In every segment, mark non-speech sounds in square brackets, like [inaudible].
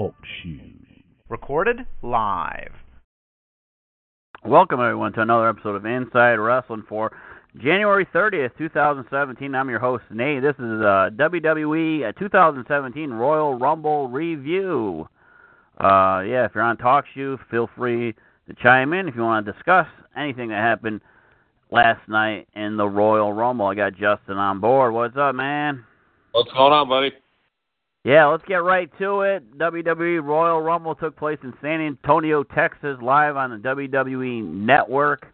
Talk shoes. Recorded live. Welcome, everyone, to another episode of Inside Wrestling for January 30th, 2017. I'm your host, Nate. This is uh, WWE 2017 Royal Rumble review. Uh, yeah, if you're on TalkShoe, feel free to chime in if you want to discuss anything that happened last night in the Royal Rumble. I got Justin on board. What's up, man? What's going on, buddy? Yeah, let's get right to it. WWE Royal Rumble took place in San Antonio, Texas, live on the WWE Network.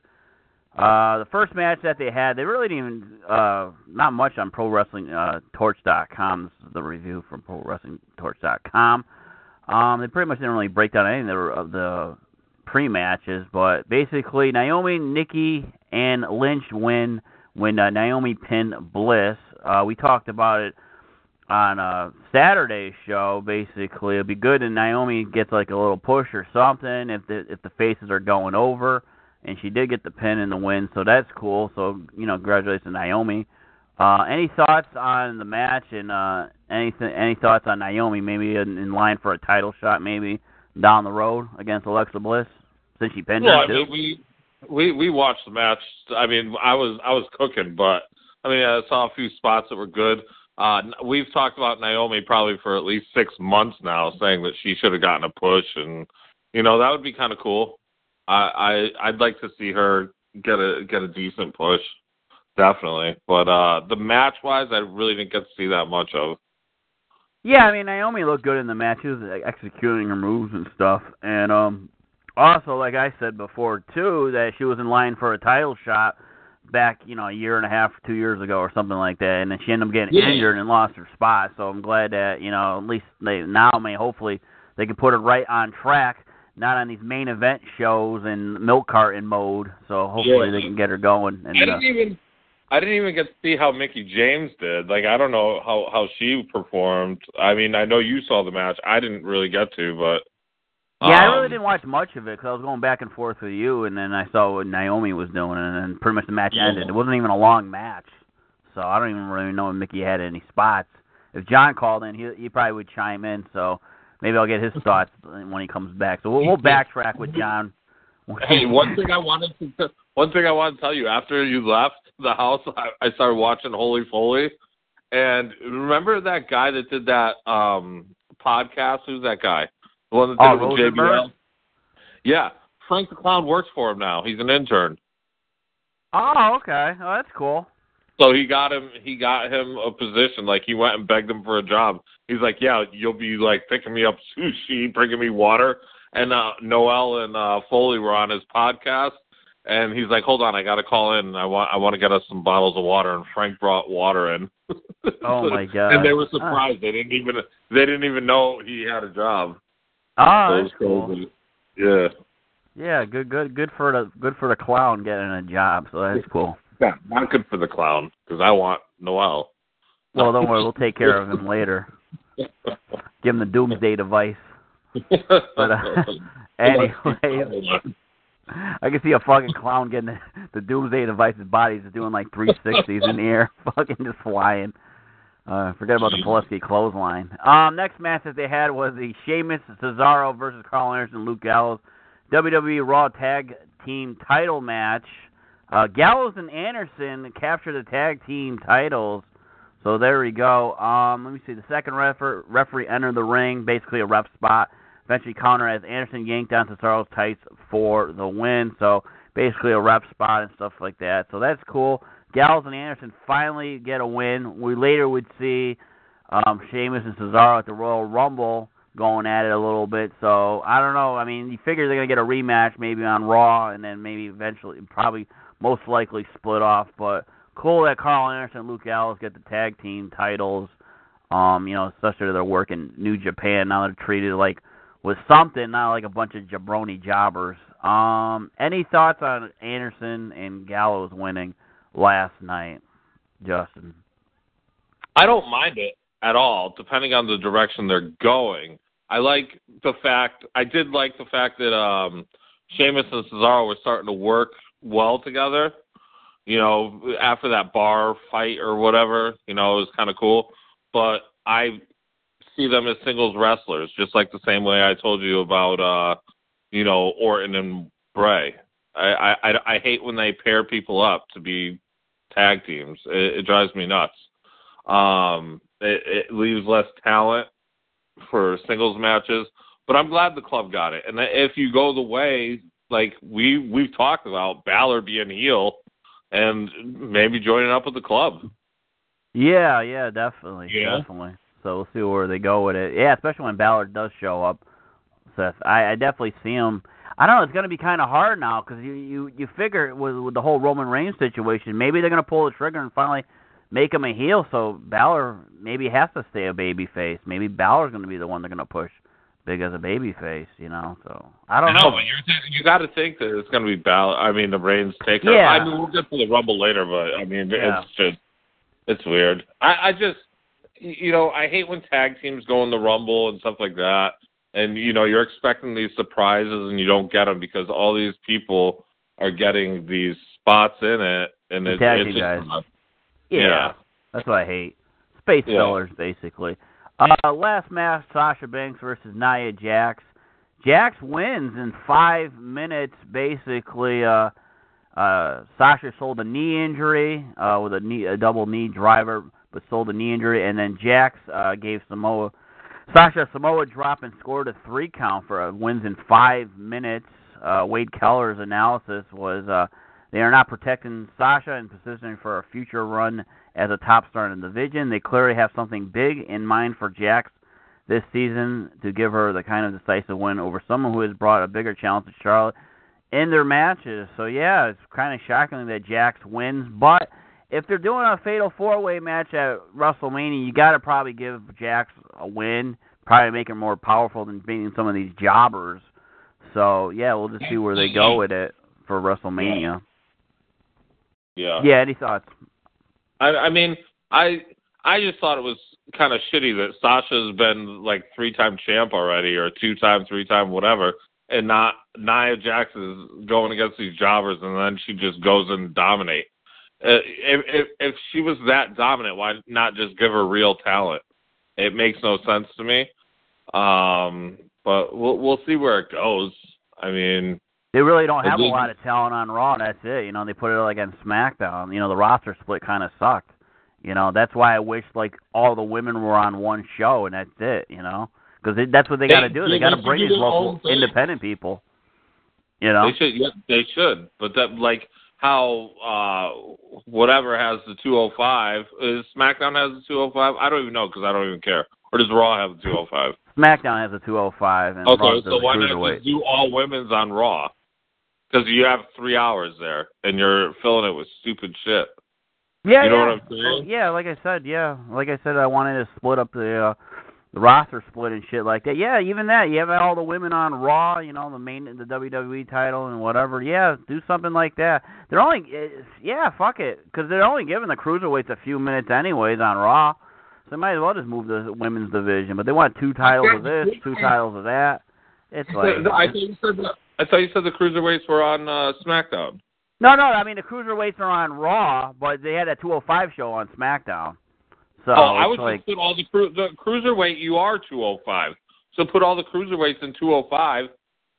Uh, the first match that they had, they really didn't even, uh, not much on Pro Wrestling uh, Torch.com. This is the review from Pro Wrestling Torch.com. Um, they pretty much didn't really break down any of the the pre matches, but basically, Naomi, Nikki, and Lynch win when uh, Naomi pinned Bliss. Uh, we talked about it on a Saturday show. Basically, it'd be good if Naomi gets like a little push or something if the if the faces are going over, and she did get the pin and the win, so that's cool. So you know, congratulations, to Naomi. Uh, any thoughts on the match and uh, anything? Any thoughts on Naomi? Maybe in, in line for a title shot, maybe down the road against Alexa Bliss, since she pinned well, her too. I mean, we we we watched the match. I mean, I was I was cooking, but I mean, I saw a few spots that were good. Uh, we've talked about Naomi probably for at least six months now, saying that she should have gotten a push, and you know that would be kind of cool. I, I I'd like to see her get a get a decent push, definitely. But uh, the match wise, I really didn't get to see that much of. Yeah, I mean Naomi looked good in the matches, executing her moves and stuff, and um, also like I said before too, that she was in line for a title shot back, you know, a year and a half, two years ago, or something like that, and then she ended up getting Yeah. injured and lost her spot. So I'm glad that you know at least they now may hopefully they can put her right on track, not on these main event shows and milk carton mode. So hopefully Yeah. they can get her going. And I uh, didn't even I didn't even get to see how Mickie James did. Like I don't know how how she performed. I mean, I know you saw the match. I didn't really get to, but Yeah, I um, really didn't watch much of it because I was going back and forth with you, and then I saw what Naomi was doing, and then pretty much the match Yeah. ended. It wasn't even a long match, so I don't even really know if Mickie had any spots. If John called in, he he probably would chime in, so maybe I'll get his thoughts when he comes back. So we'll, we'll backtrack with John. [laughs] Hey, one thing I wanted to one thing I wanted to tell you after you left the house, I, I started watching Holy Foley, and remember that guy that did that um podcast? Who's that guy? The one that did Oh, it with? JBL. Yeah, Frank the Clown works for him now. He's an intern. Oh, okay. Oh, that's cool. So he got him. He got him a position. Like he went and begged him for a job. He's like, "Yeah, you'll be like picking me up [laughs] sushi, bringing me water." And uh Noelle and uh Foley were on his podcast, and he's like, "Hold on, I got to call in. I want I want to get us some bottles of water." And Frank brought water in. Oh, my God. [laughs] And they were surprised. They didn't even they didn't even know he had a job. Oh, So that's cool. Yeah. Yeah, good, good, good for the good for the clown getting a job. So that's [laughs] cool. Yeah, not good for the clown because I want Noelle. Well, don't worry, we'll take care of him [laughs] later. Give him the doomsday device. But uh, [laughs] anyway, I can see a fucking clown getting the, the doomsday device's body just doing like 360s in the air, fucking just flying. Uh, forget about the Pulaski clothesline. Um, next match that they had was the Sheamus Cesaro versus Karl Anderson Luke Gallows WWE Raw Tag Team Title match. Uh, Gallows and Anderson capture the tag team titles. So there we go. Um, let me see. The second refer- referee entered the ring, basically a ref spot. Eventually counter as Anderson yanked down Cesaro's tights for the win. So basically a ref spot and stuff like that. So that's cool. Gallows and Anderson finally get a win. We later would see um, Sheamus and Cesaro at the Royal Rumble going at it a little bit. So I don't know. I mean, you figure they're gonna get a rematch maybe on Raw, and then maybe eventually, probably most likely split off. But cool that Karl Anderson and Luke Gallows get the tag team titles. Um, you know, especially they're working New Japan now. They're treated like with something, not like a bunch of jabroni jobbers. Um, any thoughts on Anderson and Gallows winning last night, Justin? I don't mind it at all, depending on the direction they're going. I like the fact I did like the fact that um Sheamus and Cesaro were starting to work well together. You know, after that bar fight or whatever, you know, it was kind of cool. But I see them as singles wrestlers, just like the same way I told you about, uh, you know, Orton and Bray. I I I hate when they pair people up to be tag teams. It, it drives me nuts. Um, it, it leaves less talent for singles matches. But I'm glad the club got it. And if you go the way like we we've talked about, Balor being heel and maybe joining up with the club. Yeah, yeah, definitely, Yeah. definitely. So we'll see where they go with it. Yeah, especially when Balor does show up. Seth, I, I definitely see him. I don't know. It's going to be kind of hard now because you you you figure with with the whole Roman Reigns situation, maybe they're going to pull the trigger and finally make him a heel. So Balor maybe has to stay a baby face. Maybe Balor's going to be the one they're going to push big as a baby face. You know. So I I don't know, know. but you're, you got to think that it's going to be Balor. I mean, the Reigns take taker. Yeah. I mean, we'll get to the Rumble later, but I mean, Yeah. it's just it's weird. I, I just you know I hate when tag teams go in the Rumble and stuff like that, and you know you're expecting these surprises and you don't get them because all these people are getting these spots in it, and The it, tag it's just guys. yeah. Yeah. That's what I hate. Space Yeah. fillers, basically. Uh, last match, Sasha Banks versus Nia Jax. Jax wins in five minutes, basically. Uh, uh, Sasha sold a knee injury uh, with a knee, a double knee driver, but sold a knee injury, and then Jax uh, gave Samoa, Sasha Samoa drop and scored a three count for uh, wins in five minutes. Uh, Wade Keller's analysis was uh, they are not protecting Sasha and positioning for a future run as a top star in the division. They clearly have something big in mind for Jax this season to give her the kind of decisive win over someone who has brought a bigger challenge to Charlotte in their matches. So yeah, it's kind of shocking that Jax wins, but if they're doing a fatal four way match at WrestleMania, you got to probably give Jax a win, probably make her more powerful than beating some of these jobbers. So yeah, we'll just see where they go with it for WrestleMania. Yeah. Yeah, any thoughts? I, I mean, I I just thought it was kind of shitty that Sasha's been like three time champ already, or two time, three time, whatever, and not Nia Jax is going against these jobbers, and then she just goes and dominate. Uh, if, if if she was that dominant, why not just give her real talent? It makes no sense to me. Um, but we'll we'll see where it goes. I mean, They really don't have a lot of talent on Raw. That's it. You know, they put it like on SmackDown. You know, the roster split kind of sucked. You know, that's why I wish like all the women were on one show and that's it. You know, because that's what they, They- got to do. They they got to bring these local independent people. You know, They should. Yeah, they should. But that like how uh whatever has the 205 is SmackDown has the 205. I don't even know because I don't even care. Or does Raw have the 205? SmackDown has the 205 and Okay, so why not just do all women's on Raw? Because you have three hours there and you're filling it with stupid shit. Yeah, You know yeah. what I'm saying? Yeah, like I said, yeah, like I said, I wanted to split up the uh, the roster split and shit like that. Yeah, even that. You have all the women on Raw, you know, the main the WWE title and whatever. Yeah, do something like that. They're only yeah, fuck it, because they're only giving the cruiserweights a few minutes anyways on Raw. So they might as well just move the women's division. But they want two titles of this, two titles of that. It's like I thought you said the, I thought you said the cruiserweights were on uh, SmackDown. No, no. I mean, the cruiserweights are on Raw, but they had that 205 show on SmackDown. So oh, I would like, just put all the cru- the cruiserweight. You are 205, so put all the cruiserweights in 205,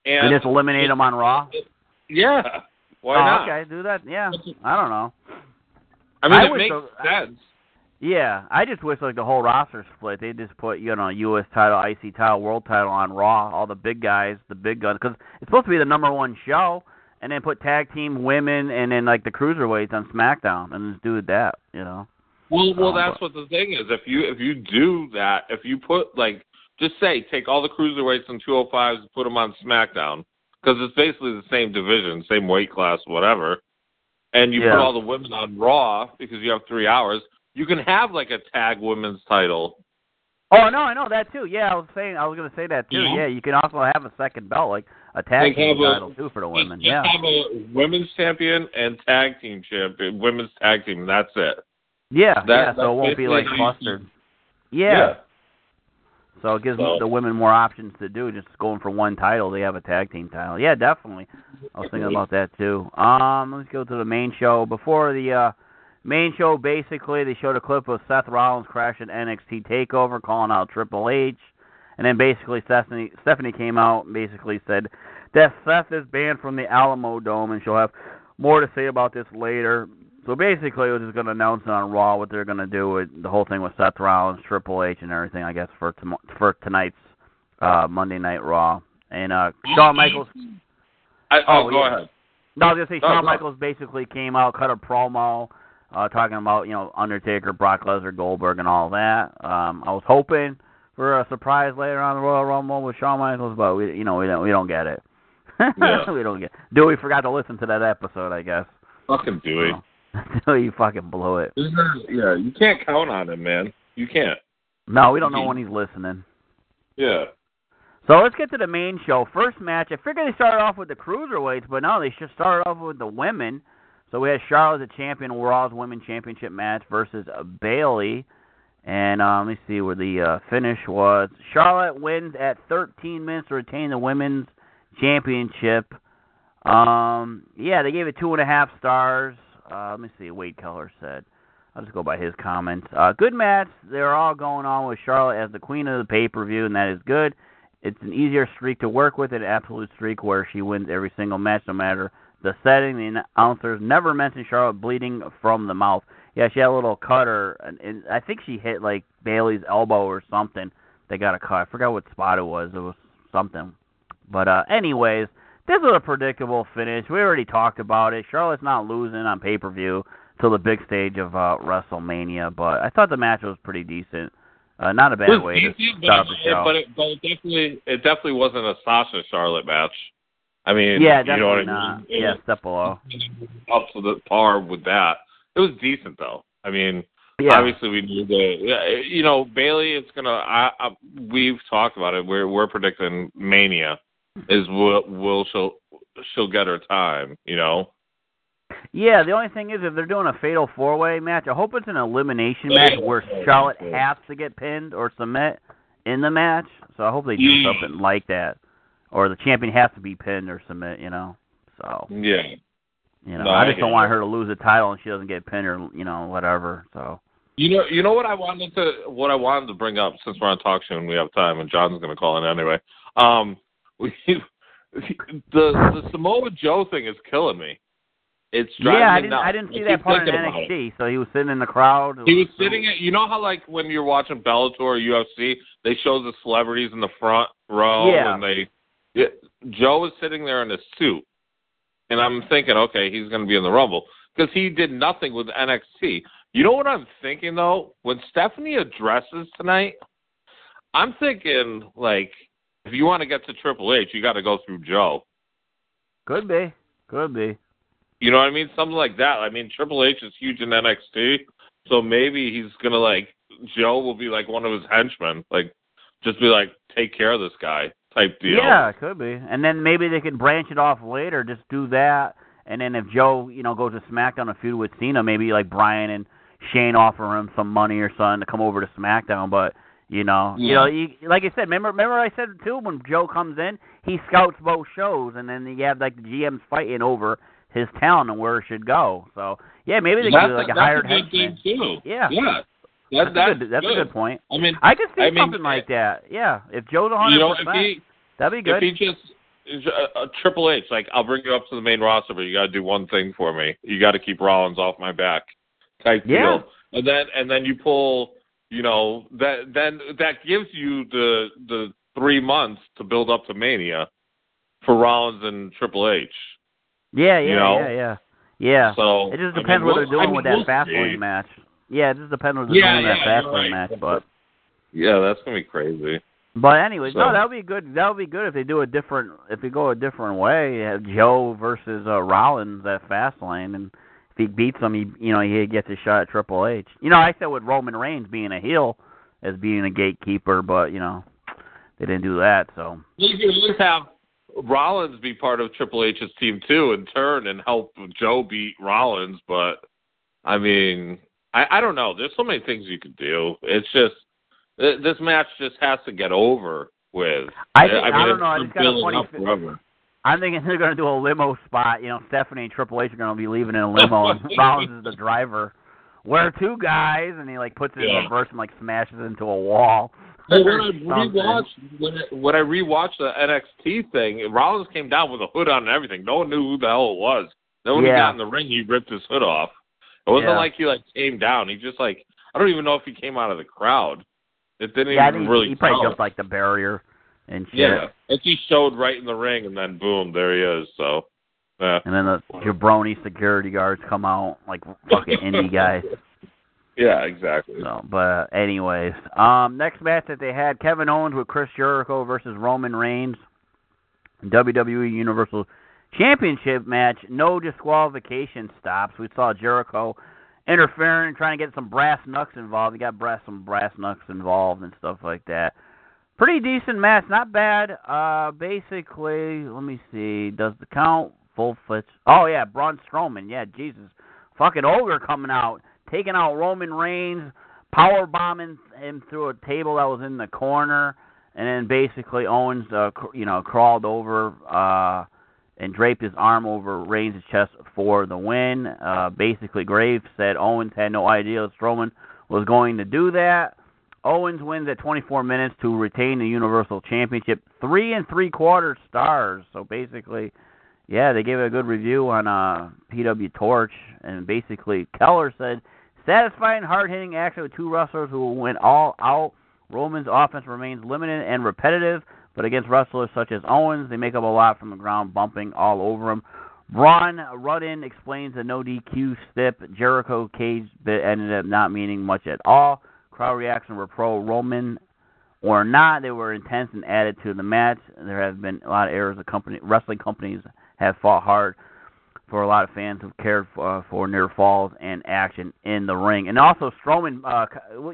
and and just eliminate them on Raw. Yeah, why oh, not? okay, do that. Yeah, I don't know. I mean, I it makes so- sense. Yeah, I just wish like the whole roster split. They just put you know U.S. title, IC title, World title on Raw. All the big guys, the big guns, because it's supposed to be the number one show. And then put tag team women and then like the cruiserweights on SmackDown and just do that. You know. Well, well, Um, that's what the thing is. If you if you do that, if you put like just say take all the cruiserweights and 205s and put them on SmackDown because it's basically the same division, same weight class, whatever. And you Yeah. put all the women on Raw because you have three hours. You can have like a tag women's title Oh no, I know that too. Yeah, I was saying I was going to say that too. Yeah. Yeah, you can also have a second belt, like a tag team have a- title too for the women. Yeah. have a women's champion and tag team champion, women's tag team. That's it. Yeah, That- yeah. So it won't be like clustered. Yeah. So it gives So- the women more options to do. Just going for one title, they have a tag team title. Yeah, definitely. I was thinking about that too. Um, let's go to the main show. Before the uh main show, basically they showed a clip of Seth Rollins crashing NXT Takeover, calling out Triple H, and then basically Stephanie Stephanie came out and basically said that Seth is banned from the Alamodome, and she'll have more to say about this later. So basically, we're just going to announce it on Raw what they're going to do with the whole thing with Seth Rollins, Triple H, and everything. I guess for tom- for tonight's uh Monday Night Raw. And uh Shawn Michaels. I, oh, Oh, go yeah. ahead. No, I was gonna say No, Shawn. Michaels basically came out, cut a promo, uh, talking about you know Undertaker, Brock Lesnar, Goldberg, and all that. Um, I was hoping for a surprise later on the Royal Rumble with Shawn Michaels, but we you know we don't we don't get it. [laughs] Yeah. we don't get. Dewey forgot to listen to that episode, I guess. Fucking Dewey. [laughs] Dewey fucking blow it. Yeah, you can't count on him, man. You can't. No, we don't know when he's listening. Yeah. So let's get to the main show. First match. I figured they started off with the cruiserweights, but no, they should start off with the women. So we had Charlotte, the champion, Raw's Women Championship match versus Bayley. And uh, let me see where the uh, finish was. Charlotte wins at 13 minutes to retain the women's championship. Um, yeah, they gave it two and a half stars. Uh, let me see. Wade Keller said. I'll just go by his comments. Uh, good match. They're all going on with Charlotte as the queen of the pay per view, and that is good. It's an easier streak to work with, an absolute streak where she wins every single match, no matter the setting. The announcers never mentioned Charlotte bleeding from the mouth. Yeah, she had a little cutter, and, and I think she hit like Bayley's elbow or something. They got a cut. I forgot what spot it was. It was something. But uh anyways, this was a predictable finish. We already talked about it. Charlotte's not losing on pay per view till the big stage of uh WrestleMania, but I thought the match was pretty decent. Uh, not a bad It was way to decent, start but, the show. but, it, but it definitely it definitely wasn't a Sasha Charlotte match. I mean, yeah, you definitely know what I not. mean? Yeah, step below. up to the par with that. It was decent though. I mean, Yeah, obviously we knew yeah, you know Bayley. It's gonna. I, I, we've talked about it. We're we're predicting Mania is will will she'll she'll get her time. You know. yeah. The only thing is, if they're doing a fatal four way match, I hope it's an elimination match where Charlotte has to get pinned or submit in the match. So I hope they do something like that, or the champion has to be pinned or submit. You know. So Yeah. you know, No, I I just don't want her to lose the title and she doesn't get pinned or you know whatever. So You know, you know what I wanted to what I wanted to bring up since we're on talk show and we have time and John's going to call in anyway. Um, we [laughs] the the Samoa Joe thing is killing me. It's driving yeah, I didn't nuts. I didn't see keep that part in it. NXT. So he was sitting in the crowd. He was sitting at you know how like when you're watching Bellator or UFC, they show the celebrities in the front row Yeah. and they yeah, Joe is sitting there in a suit. And I'm thinking, okay, he's going to be in the Rumble because he did nothing with NXT. You know what I'm thinking though? When Stephanie addresses tonight, I'm thinking like if you want to get to Triple H, you got to go through Joe. Could be, could be. You know what I mean? Something like that. I mean, Triple H is huge in NXT, so maybe he's gonna like Joe will be like one of his henchmen, like just be like, take care of this guy type deal. Yeah, it could be. And then maybe they could branch it off later. Just do that. And then if Joe, you know, goes to SmackDown a feud with Cena, maybe like Brian and Shane offer him some money or something to come over to SmackDown. But you know, you know, you, like I said, remember, remember I said too when Joe comes in, he scouts both shows, and then you have like the GMs fighting over his talent and where it should go. So yeah, maybe they could do like a that's hired a good thing too. Yeah. yeah. That's, That, that's, a good, that's a good point. I mean, I could see I mean, something like eh, that. Yeah, if Joe's a hundred percent, that'd be good. if he just a, a Triple H, like I'll bring you up to the main roster, but you got to do one thing for me. You got to keep Rollins off my back, type Yeah. deal. And then and then you pull, you know, that then that gives you the the three months to build up to Mania for Rollins and Triple H. yeah, yeah, you know? yeah, yeah, yeah. So It just I depends mean, what they're doing I mean, with that we'll Fastlane match. Yeah, it just depends what they're Yeah, doing with that yeah, Fastlane right. match. But Yeah, that's gonna be crazy. but anyways, So- no, that would be good. That would be good if they do a different, if they go a different way. Have Joe versus uh, Rollins at Fastlane, and if he beats him, he you know he gets a shot at Triple H. You know, I said with Roman Reigns being a heel, as being a gatekeeper, but you know they didn't do that. So you at least have Rollins be part of Triple H's team too, in turn, and help Joe beat Rollins. But I mean, I, I don't know. There's so many things you could do. It's just this match just has to get over with. I, think, I, mean, I don't know. I it's just got a funny. I'm thinking they're going to do a limo spot. You know, Stephanie and Triple H are going to be leaving in a [laughs] limo, and Rollins is the driver. Where two guys, and he like puts it Yeah. in reverse and like smashes into a wall. Well, when I [laughs] rewatched when I, when I rewatched the NXT thing, Rollins came down with a hood on and everything. No one knew who the hell it was. Then when he got in the ring, he ripped his hood off. It wasn't Yeah. like he like came down. He just like I don't even know if he came out of the crowd. It didn't Yeah, I even think really. he, he probably jumped like the barrier and shit. Yeah, and he showed right in the ring, and then boom, there he is. So, yeah, And then the jabroni security guards come out like fucking indie [laughs] guys. yeah, exactly. So, but anyways, um, next match that they had Kevin Owens with Chris Jericho versus Roman Reigns, WWE Universal Championship match. No disqualification stops. We saw Jericho interfering, and trying to get some brass knucks involved. He got brass some brass knucks involved and stuff like that. Pretty decent match, not bad. Uh, basically, let me see. Does the count full fits? Oh yeah, Braun Strowman. Yeah, Jesus, fucking ogre coming out, taking out Roman Reigns, power bombing him through a table that was in the corner, and then basically Owens, uh, cr- you know, crawled over uh, and draped his arm over Reigns' chest for the win. Uh, basically, Graves said Owens had no idea Strowman was going to do that. Owens wins at 24 minutes to retain the Universal Championship. Three and three quarter stars. So basically, yeah, they gave a good review on uh, PW Torch, and basically Keller said satisfying, hard hitting action with two wrestlers who went all out. Roman's offense remains limited and repetitive, but against wrestlers such as Owens, they make up a lot from the ground, bumping all over him. Braun Rudin explains the no DQ stip. Jericho cage bit ended up not meaning much at all. Crowd reaction were pro Roman or not. They were intense and added to the match. There have been a lot of errors. The company wrestling companies have fought hard for a lot of fans who've cared for, uh, for near falls and action in the ring. And also Strowman, uh,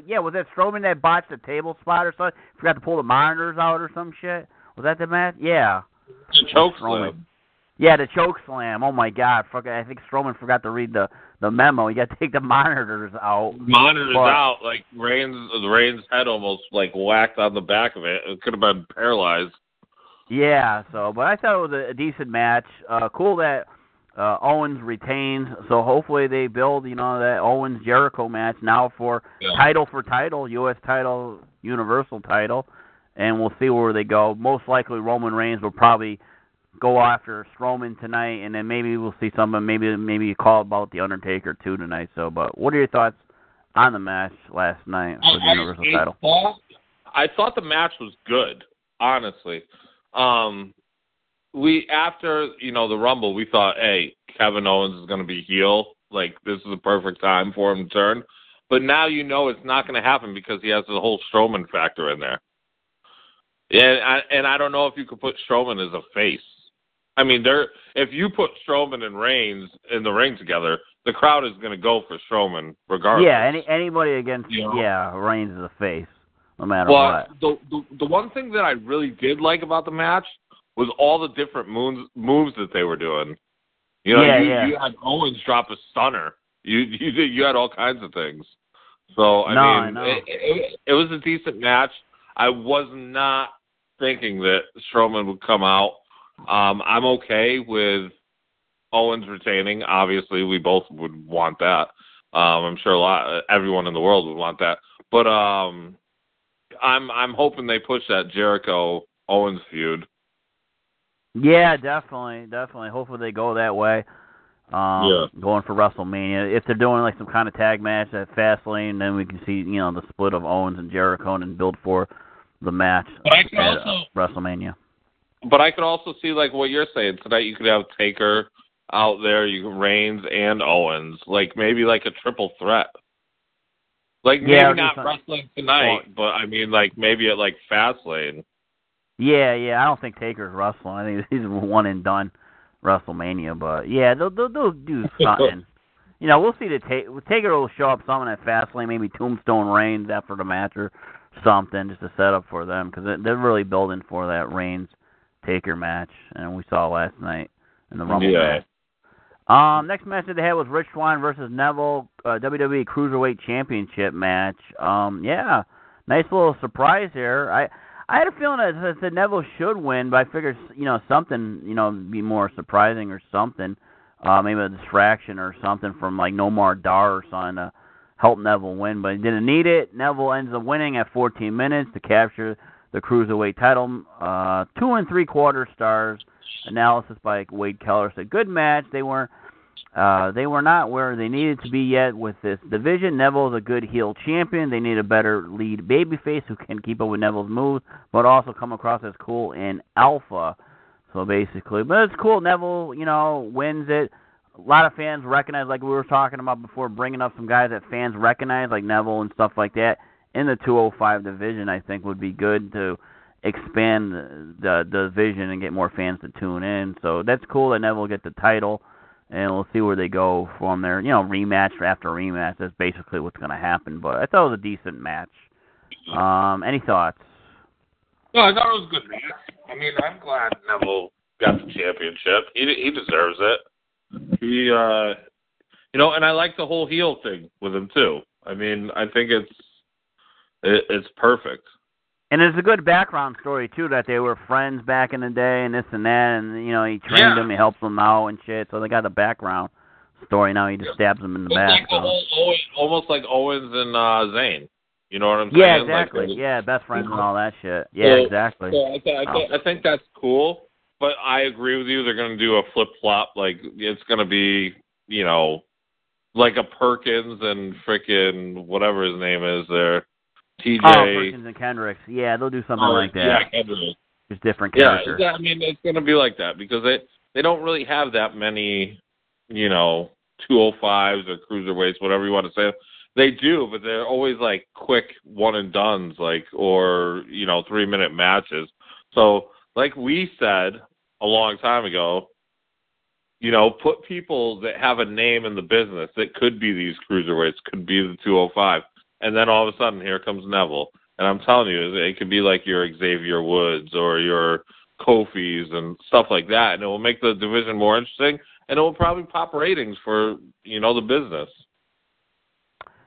yeah, was that Strowman that botched the table spot or something? Forgot to pull the monitors out or some shit. Was that the match? Yeah. Choke slam. Yeah, the choke slam. Oh my god, fuck, I think Strowman forgot to read the the memo. He got to take the monitors out. Monitors But- out, like Reigns, Reigns' head almost like whacked on the back of it. It could have been paralyzed. Yeah, so but I thought it was a, a decent match. Uh cool that uh Owens retains. So hopefully they build, you know, that Owens Jericho match now for Yeah. title for title, US title, Universal title, and we'll see where they go. Most likely Roman Reigns will probably go after Strowman tonight and then maybe we'll see something maybe maybe a call about the Undertaker too tonight. So but what are your thoughts on the match last night for the Universal I, title? Thought, I thought the match was good, honestly. Um, we after you know the Rumble, we thought, hey, Kevin Owens is going to be heel. Like this is a perfect time for him to turn. But now you know it's not going to happen because he has the whole Strowman factor in there. And I, and I don't know if you could put Strowman as a face. I mean, there. If you put Strowman and Reigns in the ring together, the crowd is going to go for Strowman regardless. Yeah, any anybody against You know? yeah, Reigns is a face, no matter Well, what. the, the the one thing that I really did like about the match was all the different moves moves that they were doing. You know, Yeah, you, yeah. you had Owens drop a stunner. You [laughs] you did you had all kinds of things. So I No, I mean, know. It, it, it was a decent match. I was not thinking that Strowman would come out. Um, I'm okay with Owens retaining. Obviously, we both would want that. Um, I'm sure a lot, everyone in the world would want that. But um, I'm I'm hoping they push that Jericho Owens feud. Yeah, definitely, definitely. Hopefully they go that way. Um, Yeah. Going for WrestleMania. If they're doing like some kind of tag match at Fastlane, then we can see you know the split of Owens and Jericho and build for the match But I can at also- uh, WrestleMania. But I could also see like what you're saying tonight. You could have Taker out there. You could Reigns and Owens, like maybe like a triple threat. Like maybe Yeah, not wrestling tonight, but I mean like maybe at like Fastlane. Yeah, yeah. I don't think Taker's wrestling. I think [laughs] he's one and done WrestleMania. But yeah, they'll they'll, they'll do [laughs] something. you know, we'll see the Ta- Taker will show up something at Fastlane, maybe Tombstone Reigns after the match or something just to set up for them because they're really building for that Reigns Taker match, and we saw last night in the Rumble Yeah. match. Um, next match that they had was Rich Swann versus Neville uh, WWE Cruiserweight Championship match. Um, yeah, nice little surprise here. I I had a feeling that, that, Neville should win, but I figured you know something you know be more surprising or something. Uh, maybe a distraction or something from like Noam Dar or something to help Neville win, but he didn't need it. Neville ends up winning at 14 minutes to capture the cruiserweight title. Uh, two and three quarter stars. Analysis by Wade Keller said, "Good match. They weren't." Uh, they were not where they needed to be yet with this division. Neville is a good heel champion. They need a better lead babyface who can keep up with Neville's moves, but also come across as cool and alpha. So basically, but it's cool. Neville, you know, wins it. A lot of fans recognize, like we were talking about before, bringing up some guys that fans recognize, like Neville and stuff like that, in the 205 division. I think would be good to expand the, the division and get more fans to tune in. So that's cool that Neville get the title, and we'll see where they go from there. You know, rematch after rematch. That's basically what's going to happen. But I thought it was a decent match. Um, any thoughts? No, I thought it was a good match. I mean, I'm glad Neville got the championship. He he deserves it. He, uh, you know, and I like the whole heel thing with him too. I mean, I think it's it, it's perfect. And it's a good background story too that they were friends back in the day and this and that, and you know he trained Yeah. him, he helped him out and shit. So they got a background story. Now he just stabs him in the It's back. like the so. whole Owen, almost like Owens and uh Zayn. You know what I'm Yeah, saying? Like, exactly. they- yeah, best friends and all that shit. Yeah, So- exactly. So I, th- I, th- I think that's cool, but I agree with you. They're going to do a flip flop. Like it's going to be, you know, like a Perkins and frickin' whatever his name is there, TJ. Oh, Perkins and Kendricks. Yeah, they'll do something or- like that. Oh, Yeah, Kendrick. Just different characters. yeah, I mean it's going to be like that because they they don't really have that many, you know, 205s or cruiserweights, whatever you want to say. They do, but they're always like quick one and duns, like or you know three minute matches. So, like we said a long time ago, you know, put people that have a name in the business that could be these cruiserweights, could be the 205, and then all of a sudden here comes Neville. And I'm telling you, it could be like your Xavier Woods or your Kofi's and stuff like that, and it will make the division more interesting, and it will probably pop ratings for you know the business.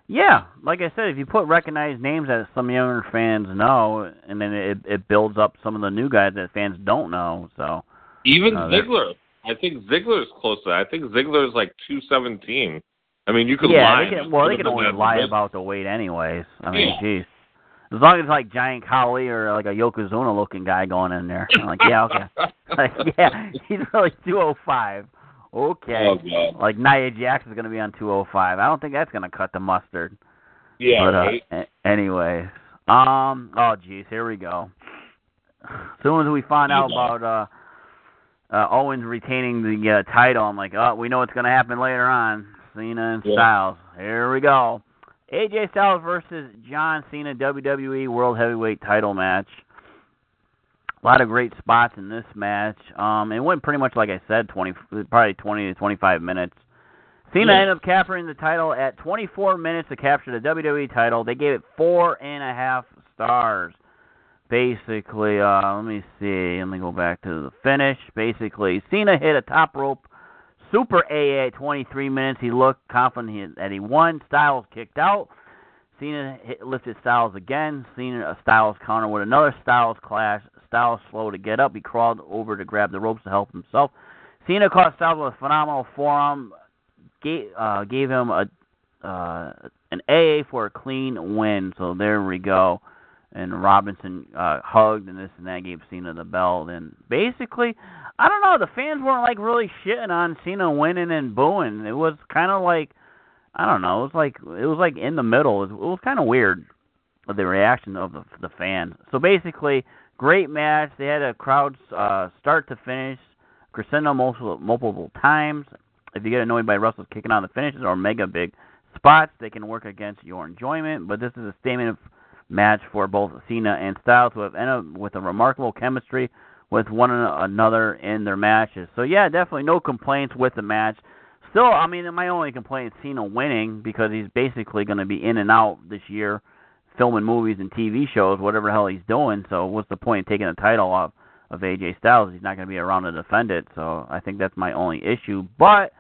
Yeah, like I said, if you put recognized names that some younger fans know, and then it it builds up some of the new guys that fans don't know. So Even Uh, Ziggler, I think Ziggler's close to that. I think Ziggler's like 217. I mean, you could yeah, lie. they can. Well, they can only lie about the weight, anyways. I mean, jeez. As long as like Giant Khali or like a Yokozuna looking guy going in there, I'm like, yeah, okay. [laughs] like, yeah, he's really 205. Okay. Oh. Like Nia Jax is going to be on 205. I don't think that's going to cut the mustard. Yeah. but uh, right? a- anyways, um, oh jeez, here we go. As soon as we find out about uh, uh Owens retaining the uh, title, I'm like, oh, we know what's going to happen later on. Cena and Yeah. Styles. Here we go. AJ Styles versus John Cena WWE World Heavyweight Title match. A lot of great spots in this match. Um, it went pretty much like I said, twenty, probably twenty to twenty-five minutes. Cena Yeah. ended up capturing the title at 24 minutes to capture the WWE title. They gave it four and a half stars. Basically, uh, let me see. Let me go back to the finish. Basically, Cena hit a top rope super AA at 23 minutes. He looked confident that he won. Styles kicked out. Cena hit, lifted Styles again. Cena uh, Styles counter with another Styles clash. Styles slow to get up. He crawled over to grab the ropes to help himself. Cena caught Styles with a phenomenal forearm. Gave, uh, gave him a uh, an AA for a clean win. So there we go. And Robinson uh, hugged and this and that gave Cena the belt. And basically, I don't know. The fans weren't like really shitting on Cena winning and booing. It was kind of like I don't know. It was like it was like in the middle. It was, was kind of weird the reaction of the the fans. So basically, great match. They had a crowd uh, start to finish, crescendo multiple multiple times. If you get annoyed by Russell's kicking out the finishes or mega big spots, they can work against your enjoyment. But this is a statement of match for both Cena and Styles, who have ended up with a remarkable chemistry with one another in their matches. So yeah, definitely no complaints with the match. Still, I mean, my only complaint is Cena winning because he's basically going to be in and out this year, filming movies and TV shows, whatever the hell he's doing. So what's the point in taking the title off of AJ Styles? He's not going to be around to defend it. So I think that's my only issue. But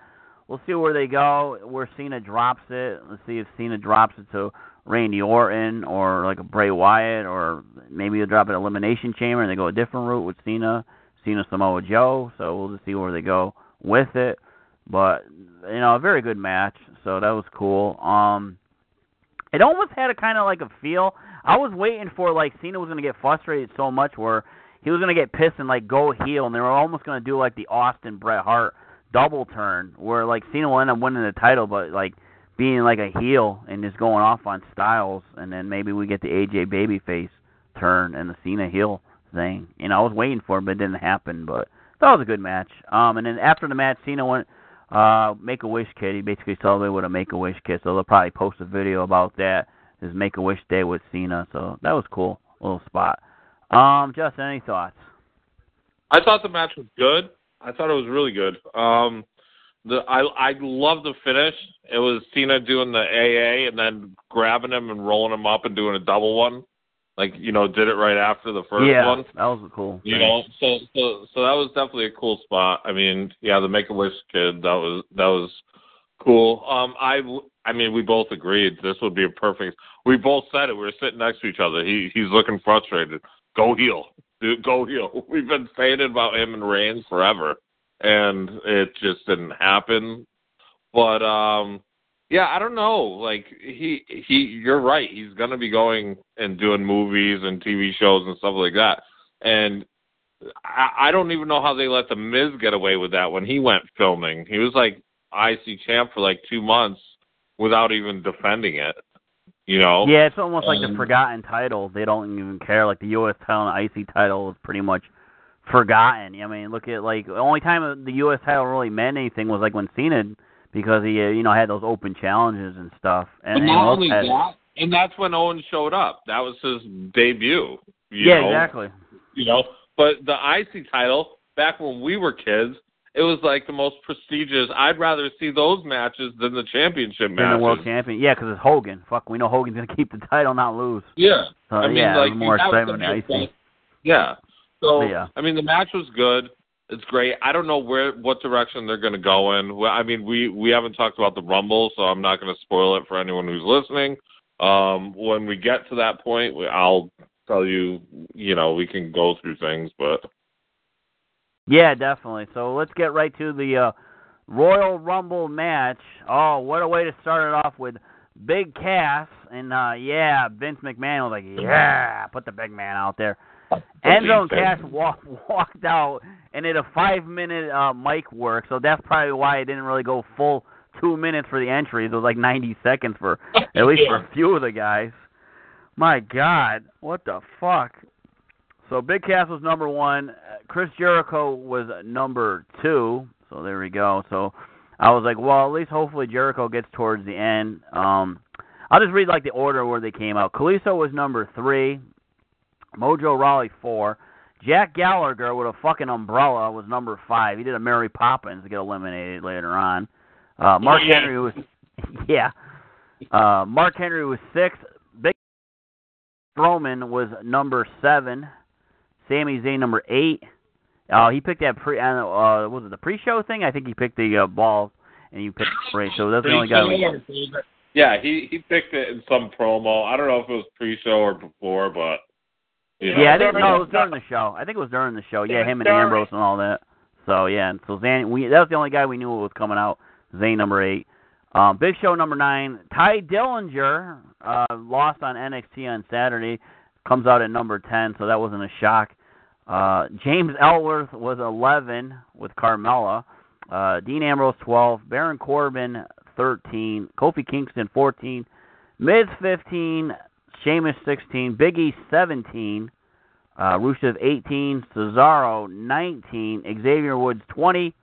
we'll see where they go. Where Cena drops it. Let's see if Cena drops it to Randy Orton or like a Bray Wyatt, or maybe they'll drop an Elimination Chamber and they go a different route with Cena, Cena Samoa Joe. So we'll just see where they go with it. But you know, a very good match. So that was cool. Um, it almost had a kind of like a feel. I was waiting for like Cena was to get frustrated so much where he was to get pissed and like go heel, and they were almost to do like the Austin Bret Hart double turn where like Cena will end up winning the title, but like being like a heel and just going off on Styles, and then maybe we get the AJ babyface turn and the Cena heel thing. You know, I was waiting for it, but it didn't happen. But that was a good match. Um, and then after the match, Cena went uh, Make a Wish kit. He basically celebrated with a Make a Wish kit, so they'll probably post a video about that. His Make a Wish Day with Cena, so that was cool. Little spot. Um, Justin, any thoughts? I thought the match was good. I thought it was really good. Um, the I I love the finish. It was Cena doing the AA and then grabbing him and rolling him up and doing a double one. Like you know, did it right after the first yeah, one. that was cool. You know, so so so that was definitely a cool spot. I mean, yeah, the Make a Wish kid that was that was cool. Um, I I mean, we both agreed this would be a perfect. We both said it. We were sitting next to each other. He he's looking frustrated. Go heel, dude. Go heel. [laughs] We've been saying it about him and Reigns forever and it just didn't happen. But um yeah, I don't know. Like he he you're right. He's going to be going and doing movies and TV shows and stuff like that. And I, I don't even know how they let the Miz get away with that when he went filming. He was like IC champ for like 2 months without even defending it. You know? Yeah, it's almost like the forgotten title. They don't even care. Like the U.S. title and IC title is pretty much forgotten. I mean, look at like the only time the U.S. title really meant anything was like when Cena, because he you know had those open challenges and stuff. And, and not only had, that, and that's when Owen showed up. That was his debut. yeah, know? exactly. You know, but the IC title back when we were kids. It was like the most prestigious. I'd rather see those matches than the championship matches. Than the world champion, yeah, because it's Hogan. Fuck, we know Hogan's gonna [laughs] keep the title, not lose. Yeah, so, I mean, yeah, like more excitement. Yeah, so yeah. I mean, the match was good. It's great. I don't know where what direction they're going to go in. I mean, we we haven't talked about the Rumble, so I'm not going to spoil it for anyone who's listening. Um, when we get to that point, I'll tell you. You know, we can go through things, but yeah, definitely. So let's get right to the uh, Royal Rumble match. Oh, what a way to start it off with Big Cass and uh yeah, Vince McMahon was like, yeah, put the big man out there. Enzo Cass walk, [laughs] walked out and did a five minute uh, mic work, so that's probably why it didn't really go full two minutes for the entries. It was like 90 seconds for at least for a few of the guys. My God, what the fuck? So Big Cass was number one. Chris Jericho was number two. So there we go. So I was like, well, at least hopefully Jericho gets towards the end. Um, I'll just read like the order where they came out. Kalisto was number three. Mojo Rawley four. Jack Gallagher with a fucking umbrella was number five. He did a Mary Poppins to get eliminated later on. Uh, Mark yeah. Henry was [laughs] yeah. Uh, Mark Henry was six. Big Strowman was number seven. Sami Zayn number eight. Uh, he picked that pre. Uh, was it the pre-show thing? I think he picked the uh, ball, and you picked right. So that's the only guy. We... Yeah, he he picked it in some promo. I don't know if it was pre-show or before, but you know. Yeah, I think no, it was during the show. I think it was during the show. Yeah, him and Ambrose and all that. So yeah, and so Zayn, we that was the only guy we knew was coming out. Zayn number eight. Um, Big Show number nine. Tye Dillinger uh, lost on NXT on Saturday. Comes out at number ten, so that wasn't a shock. Uh, James Ellsworth was 11 with Carmella. Uh, Dean Ambrose 12. Baron Corbin 13. Kofi Kingston 14. Miz 15. Sheamus 16, Big E 17, uh, Rusev 18, Cesaro 19, Xavier Woods 20,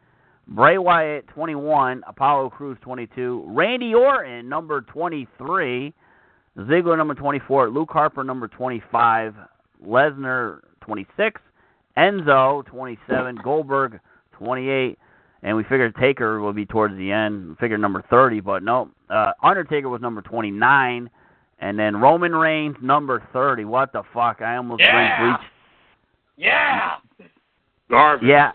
Bray Wyatt 21, Apollo Crews 22, Randy Orton number 23, Ziggler number 24, Luke Harper number 25, Lesnar 26, Enzo 27, Goldberg 28, and we figured Taker would be towards the end. figure number 30, but no. Uh, Undertaker was number 29. And then Roman Reigns number thirty. What the fuck? I almost Yeah. drank bleach. Yeah. Garbage. Yeah,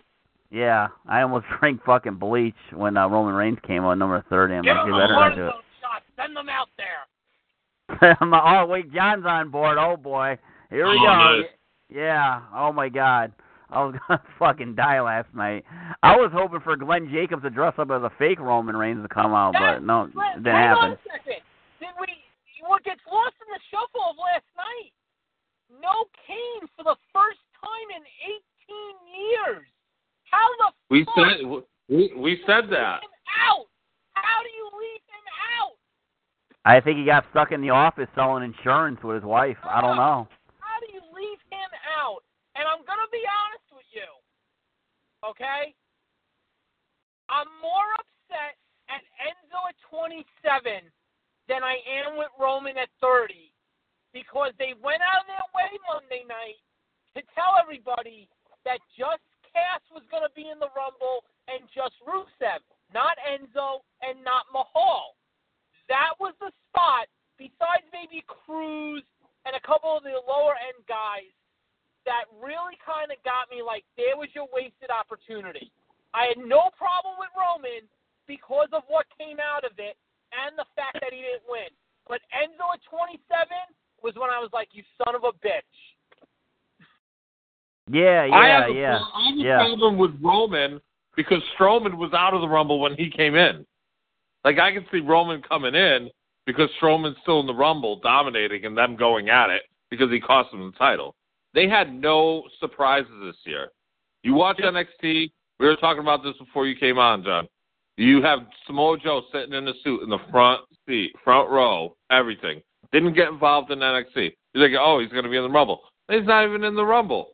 yeah. I almost [laughs] drank fucking bleach when uh, Roman Reigns came on number thirty. I'm Give like, him you a better not do cortisone shot. Send them out there. [laughs] I'm like, oh wait, John's on board. Oh boy, here we Oh, go. nice. Yeah. Oh my God. I was [laughs] gonna fucking die last night. I was hoping for Glenn Jacobs to dress up as a fake Roman Reigns to come out, That- but no, it didn't hang happen. on a second. Did we? What gets lost in the shuffle of last night? No Kane for the first time in 18 years. How the We fuck said we we said do you that. leave him out? How do you leave him out? I think he got stuck in the office selling insurance with his wife. I don't know. How do you leave him out? And I'm gonna be honest with you. Okay? I'm more upset at Enzo at 27 than I am with Roman at 30 because they went out of their way Monday night to tell everybody that just Cass was going to be in the Rumble and just Rusev, not Enzo and not Mahal. That was the spot, besides maybe Cruz and a couple of the lower end guys, that really kind of got me like, there was your wasted opportunity. I had no problem with Roman because of what came out of it and the fact that he didn't win. But Enzo at 27 was when I was like, you son of a bitch. Yeah, I yeah, have a, yeah. I have a yeah. problem with Roman because Strowman was out of the Rumble when he came in. Like I can see Roman coming in because Strowman's still in the Rumble, dominating, and them going at it because he cost them the title. They had no surprises this year. You watch NXT. We were talking about this before you came on, John. You have Samoa Joe sitting in the suit in the front seat, front row, everything. Didn't get involved in NXT. You're like, oh, he's going to be in the Rumble. He's not even in the Rumble.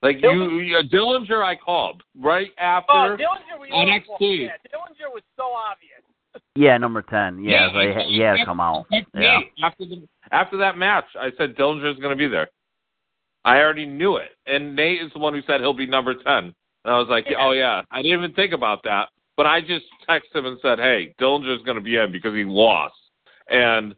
Like you, you uh, Dillinger, I called right after. Oh, Dillinger, we NXT. Yeah, Dillinger was so obvious. Yeah, number ten. Yeah, Yeah, so he, he had to come out. [laughs] Yeah. After the after that match, I said Dillinger is going to be there. I already knew it, and Nate is the one who said he'll be number ten. And I was like, Yeah. oh yeah, I didn't even think about that, but I just texted him and said, hey, Dillinger's going to be in because he lost, and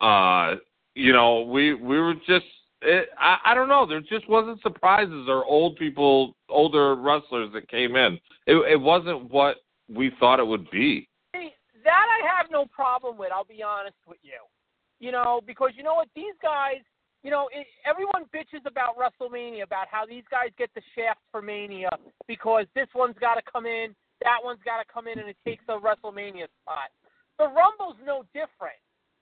uh, you know, we we were just. It, I, I don't know. There just wasn't surprises or old people, older wrestlers that came in. It, it wasn't what we thought it would be. That I have no problem with. I'll be honest with you. You know, because you know what? These guys, you know, it, everyone bitches about WrestleMania about how these guys get the shaft for Mania because this one's got to come in, that one's got to come in, and it takes a WrestleMania spot. The Rumble's no different.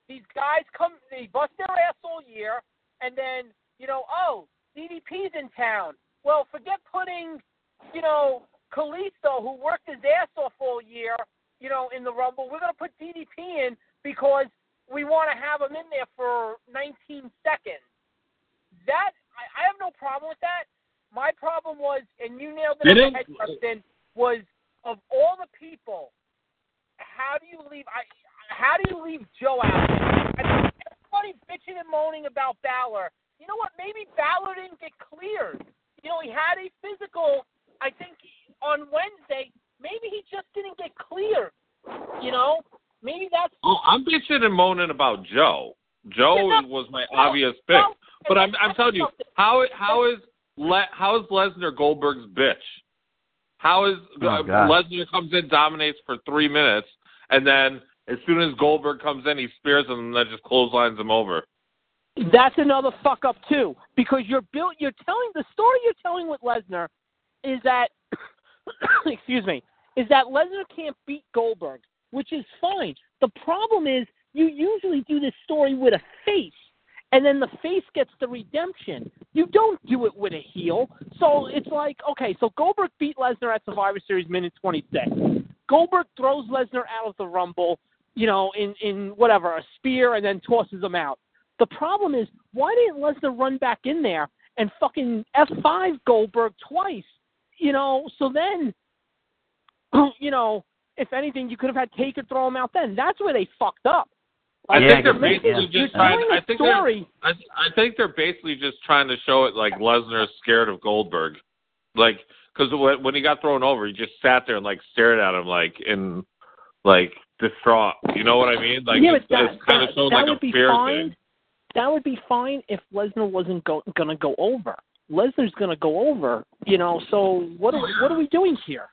These guys come, they bust their ass all year, and then you know, oh, DDP's in town. Well, forget putting, you know, Kalisto, who worked his ass off all year, you know, in the Rumble. We're going to put DDP in because we want to have him in there for 19 seconds. That I, I have no problem with that. My problem was, and you nailed it on the head, Justin, was of all the people, how do you leave? I how do you leave Joe out? I everybody bitching and moaning about Balor. You know what? Maybe Balor didn't get cleared. You know, he had a physical. I think on Wednesday. Maybe he just didn't get cleared. You know, maybe that's. Oh, I'm bitching and moaning about Joe. Joe Yeah, no, was my no, obvious pick, no, but I'm I'm telling you how how is Le, how is Lesnar Goldberg's bitch? How is Oh, uh, Lesnar comes in, dominates for three minutes, and then as soon as Goldberg comes in, he spears him and then just clotheslines him over. That's another fuck up too, because you're built. You're telling the story you're telling with Lesnar is that, [coughs] excuse me, is that Lesnar can't beat Goldberg, which is fine. The problem is you usually do this story with a face, and then the face gets the redemption. You don't do it with a heel. So it's like, okay, so Goldberg beat Lesnar at Survivor Series minute 26. Goldberg throws Lesnar out of the Rumble, you know, in in whatever a spear, and then tosses him out. The problem is, why didn't Lesnar run back in there and fucking F5 Goldberg twice? You know, so then, [clears throat] you know, if anything, you could have had Taker throw him out then. That's where they fucked up. I Yeah, think they're basically yeah. Just trying. I think they're story. I, I think they're basically just trying to show it like Lesnar is scared of Goldberg, like because when, when he got thrown over, he just sat there and like stared at him like in like distraught. You know what I mean? Like yeah, it's, that, it's kind of that, shows that like would a be fear fine. thing. That would be fine if Lesnar wasn't go, gonna go over. Lesnar's gonna go over, you know. So what are what are we doing here?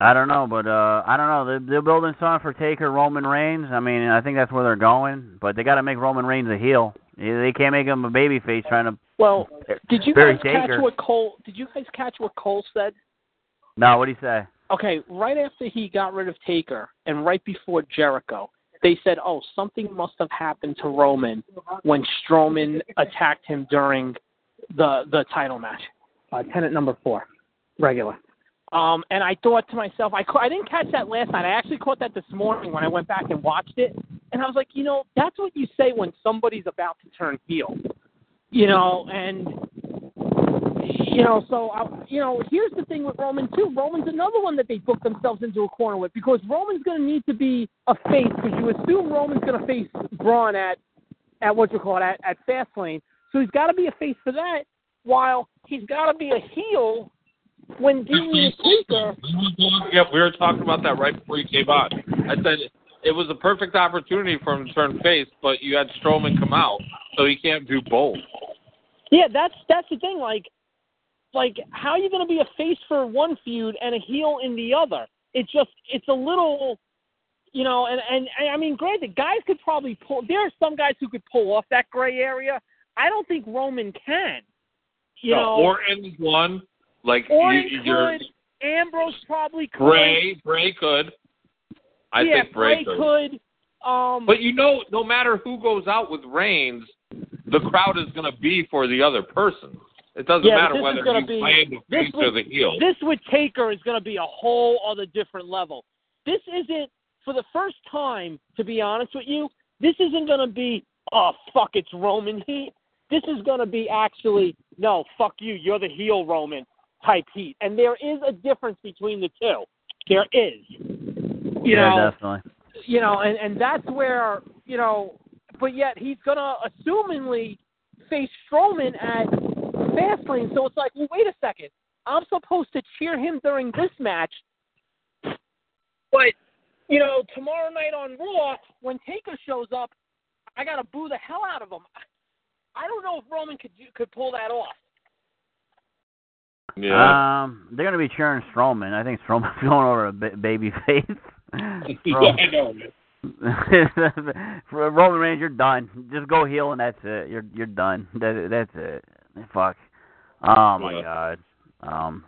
I don't know, but uh I don't know. They're, they're building something for Taker, Roman Reigns. I mean, I think that's where they're going. But they got to make Roman Reigns a heel. They can't make him a babyface trying to. Well, did you Barry guys catch what Cole? Did you guys catch what Cole said? No, what do you say? Okay, right after he got rid of Taker and right before Jericho, they said, "Oh, something must have happened to Roman when Strowman attacked him during the the title match." Uh, tenant number four, regular. Um, and I thought to myself, I I didn't catch that last night. I actually caught that this morning when I went back and watched it, and I was like, you know, that's what you say when somebody's about to turn heel, you know, and you know, so I, you know, here's the thing with Roman too. Roman's another one that they booked themselves into a corner with because Roman's going to need to be a face because you assume Roman's going to face Braun at at what you call it at, at Fastlane, so he's got to be a face for that. While he's got to be a heel when dealing with Taker. Yeah, we were talking about that right before you came on. I said it was a perfect opportunity for him to turn face, but you had Strowman come out, so he can't do both. Yeah, that's that's the thing. Like, like how are you going to be a face for one feud and a heel in the other? It's just it's a little, you know. And and, and I mean, granted, guys could probably pull. There are some guys who could pull off that gray area. I don't think Roman can. You No, know, Orton's one. Like Orton you, you're could. Ambrose probably could. Bray. Bray could. I yeah, think Bray, could. Um, But you know, no matter who goes out with Reigns, the crowd is going to be for the other person. It doesn't Yeah, matter whether you be- playing the face or the heel. This with Taker is going to be a whole other different level. This isn't, for the first time, to be honest with you, this isn't going to be, oh, fuck, it's Roman heat. This is going to be actually, no, fuck you, you're the heel Roman type heat. And there is a difference between the two. There is. You yeah, know, definitely. you know, and and that's where you know, but yet he's gonna assumingly face Strowman at Fastlane. So it's like, well, wait a second, I'm supposed to cheer him during this match, but you know, tomorrow night on Raw when Taker shows up, I gotta boo the hell out of him. I don't know if Roman could could pull that off. Yeah. Um, they're gonna be cheering Strowman. I think Strowman's [laughs] going over a baby face. [laughs] yeah, I know. For [laughs] Roman Reigns, you're done. Just go heel and that's it. You're you're done. That that's it. Fuck. Oh my Yeah. god. Um,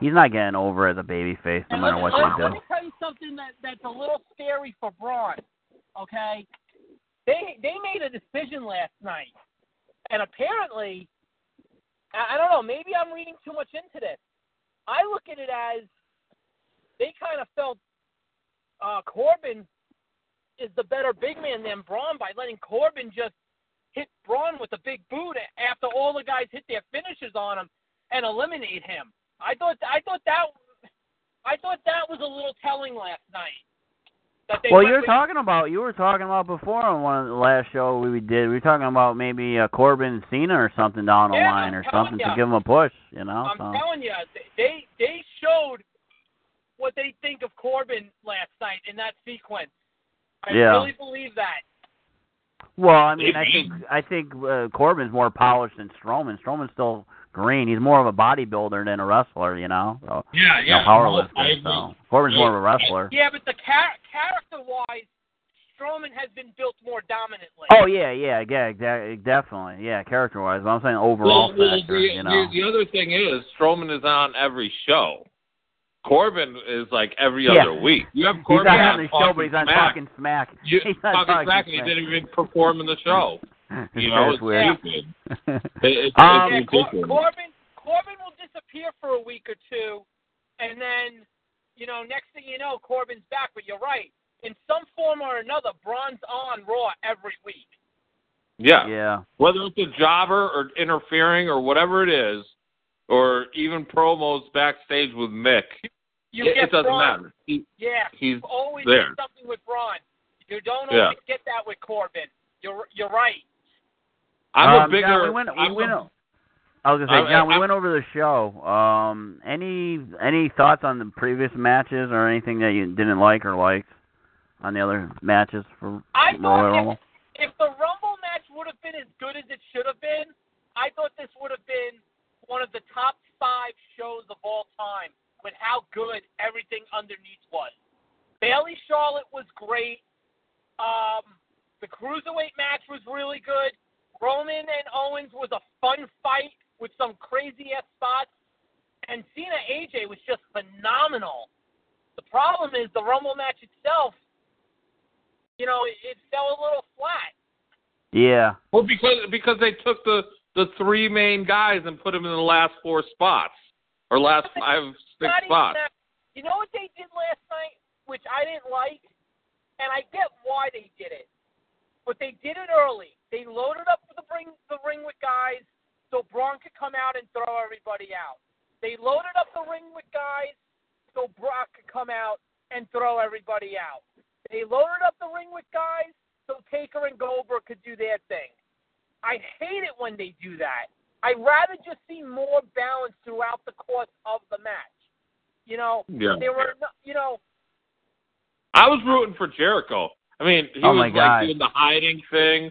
he's not getting over as a baby face no And matter let, what let, you let do. me tell you something that that's a little scary for Braun. Okay, they they made a decision last night, and apparently, I, don't know. Maybe I'm reading too much into this. I look at it as they kind of felt uh, Corbin is the better big man than Braun by letting Corbin just hit Braun with a big boot after all the guys hit their finishes on him and eliminate him. I thought I thought that I thought that was a little telling last night. That they Well, you're with- talking about you were talking about before on one of the last show we did. We were talking about maybe uh, Corbin and Cena or something down the Yeah, line I'm or something ya. to give him a push. You know. I'm so. telling you, they they showed what they think of Corbin last night in that sequence. I Yeah. really believe that. Well, I mean, I think I think uh, Corbin's more polished than Strowman. Strowman's still green. He's more of a bodybuilder than a wrestler, you know. So, Yeah, you know, yeah. power no, I agree. So Corbin's more of a wrestler. Yeah, but the char- character-wise, Strowman has been built more dominantly. Oh yeah, yeah, yeah, exactly, definitely, yeah, character-wise. But I'm saying overall Well, well, factor, the, you know. the, the other thing is Strowman is on every show. Corbin is like every Yeah. other week. You have He's Corbin not on on the show, but he's on Smack. talking smack. You, [laughs] he's on talking talking smack, and he didn't even perform in the show. [laughs] You know, That's it's weird. stupid. [laughs] It, it's, Um, yeah, it's Cor- Corbin Corbin will disappear for a week or two, and then you know next thing you know Corbin's back. But you're right. In some form or another, Braun's on Raw every week. yeah. yeah. whether it's a jobber or interfering or whatever it is, or even promos backstage with Mick, You it, get it doesn't Braun. matter. He, Yeah, he's you always there. get something with Braun. You don't Yeah. always get that with Corbin. You're you're right. I'm a Um, bigger. John, we went, we I'm went, a- I was gonna say, I- John, we I- went over the show. Um, any any thoughts on the previous matches or anything that you didn't like or liked? on the other matches for I Royal thought Rumble? if, if the Rumble match would have been as good as it should have been, I thought this would have been one of the top five shows of all time with how good everything underneath was. Bayley Charlotte was great. Um, the cruiserweight match was really good. Roman and Owens was a fun fight with some crazy ass spots. And Cena AJ was just phenomenal. The problem is the Rumble match itself, you know, it, it fell a little flat. Yeah. Well, because because they took the the three main guys and put them in the last four spots or last [laughs] five six spots. that. You know what they did last night, which I didn't like, and I get why they did it, but they did it early. They loaded up the ring, the ring with guys, so Braun could come out and throw everybody out. They loaded up the ring with guys, so Brock could come out and throw everybody out. They loaded up the ring with guys, so Taker and Goldberg could do their thing. I hate it when they do that. I'd rather just see more balance throughout the course of the match. You know, Yeah. there were, you know, I was rooting for Jericho. I mean, he Oh, was like God. doing the hiding thing.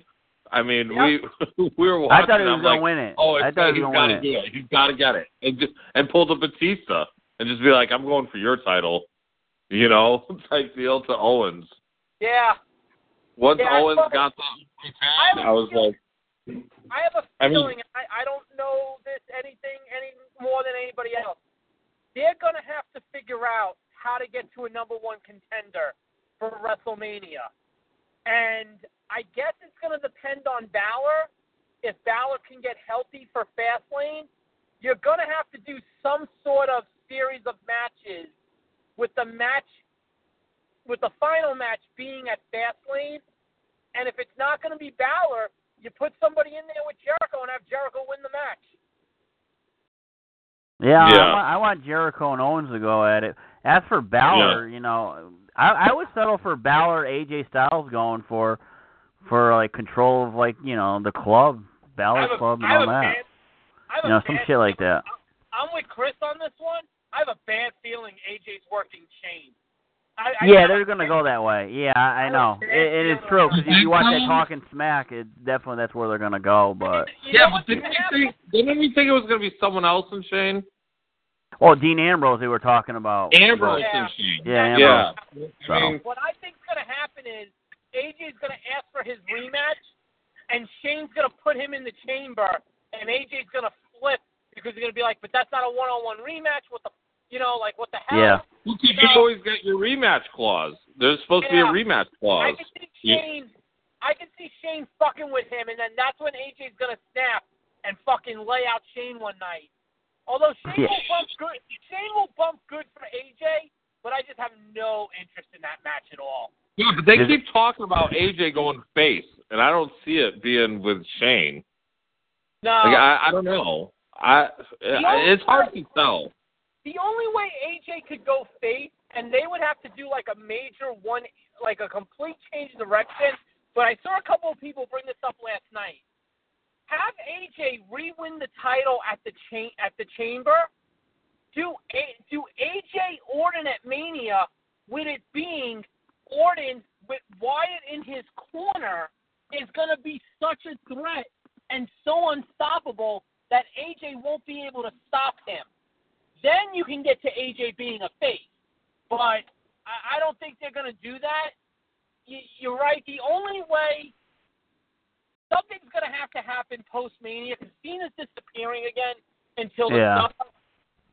I mean, Yeah. we [laughs] we were watching. I thought he was I'm gonna like, win it. Oh, I thought he he's was gonna to win do it. it. He's got to get it, and just and pull the Batista and just be like, I'm going for your title, you know, [laughs] type deal to Owens. yeah. Once Yeah, Owens thought- got the I I was was- like, I have a I mean- feeling I, I don't know this anything any more than anybody else. They're gonna have to figure out how to get to a number one contender for WrestleMania. And I guess it's gonna depend on Balor. If Balor can get healthy for Fastlane, you're gonna have to do some sort of series of matches with the match with the final match being at Fastlane. And if it's not gonna be Balor, you put somebody in there with Jericho and have Jericho win the match. Yeah, Yeah. I, want, I want Jericho and Owens to go at it. As for Balor, you know, I I would settle for Balor, AJ Styles going for for like control of like you know the club, I Balor a- Club, and all that. bad- I have You know, some shit like that. I'm with Chris on this one. I have a bad feeling AJ's working Shane. I, I Yeah, they're gonna go that way. Yeah, I, I I know. It, it is true because if you watch that Talking Smack, it definitely that's where they're gonna go. But yeah, but what's didn't gonna we happen? think didn't we think it was going to be someone else in Shane? Oh, Dean Ambrose, they were talking about. Ambrose Yeah. and Shane. Yeah, yeah. Ambrose. I mean, What I think's gonna happen is AJ's gonna ask for his rematch, and Shane's gonna put him in the chamber, and AJ's gonna flip because he's gonna be like, "But that's not a one-on-one rematch. What the, you know, like what the hell?" Yeah. you can always get your rematch clause. There's supposed Yeah. to be a rematch clause. I clause. can see Yeah. Shane. I can see Shane fucking with him, and then that's when AJ's gonna snap and fucking lay out Shane one night. Although Shane Yeah. will bump good, Shane will bump good for AJ, but I just have no interest in that match at all. Yeah, but they keep talking about AJ going face, and I don't see it being with Shane. No, Like I, I don't know. I it's hard to tell. the only way AJ could go face, and they would have to do like a major one, like a complete change of direction. But I saw a couple of people bring this up last night. Have AJ re-win the title at the cha- at the chamber. Do a- do AJ Orton at Mania with it being Orton with Wyatt in his corner is going to be such a threat and so unstoppable that AJ won't be able to stop him. Then you can get to AJ being a face. But I, I don't think they're going to do that. You, you're right. The only way something's going to have to happen post Mania because Cena's disappearing again until the Yeah. summer.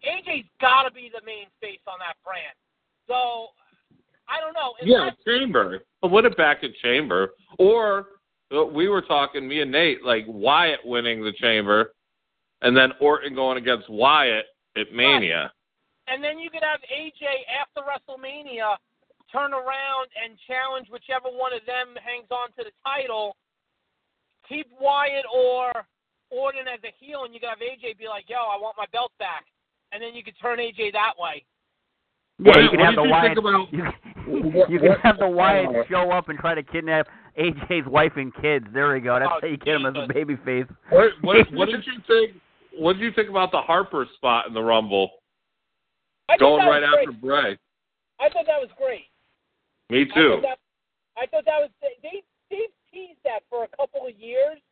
AJ's got to be the main face on that brand. So I don't know. Yeah, Unless- Chamber. Put it back at Chamber, or uh, we were talking, me and Nate, like Wyatt winning the Chamber, and then Orton going against Wyatt at Mania. And then you could have AJ after WrestleMania turn around and challenge whichever one of them hangs on to the title. Keep Wyatt or Orton as a heel, and you could have AJ be like, "Yo, I want my belt back," and then you could turn AJ that way. Yeah, you can [laughs] [laughs] have the Wyatt. about- You, you can have the Wyatt show up and try to kidnap AJ's wife and kids. There we go. That's Oh, how you get him as a Jesus. baby face. What, what, [laughs] what did you think? What did you think about the Harper spot in the Rumble, I going right was after. Bray? I thought that was great. Me I too. thought that I thought that was they they teased that for a couple of years,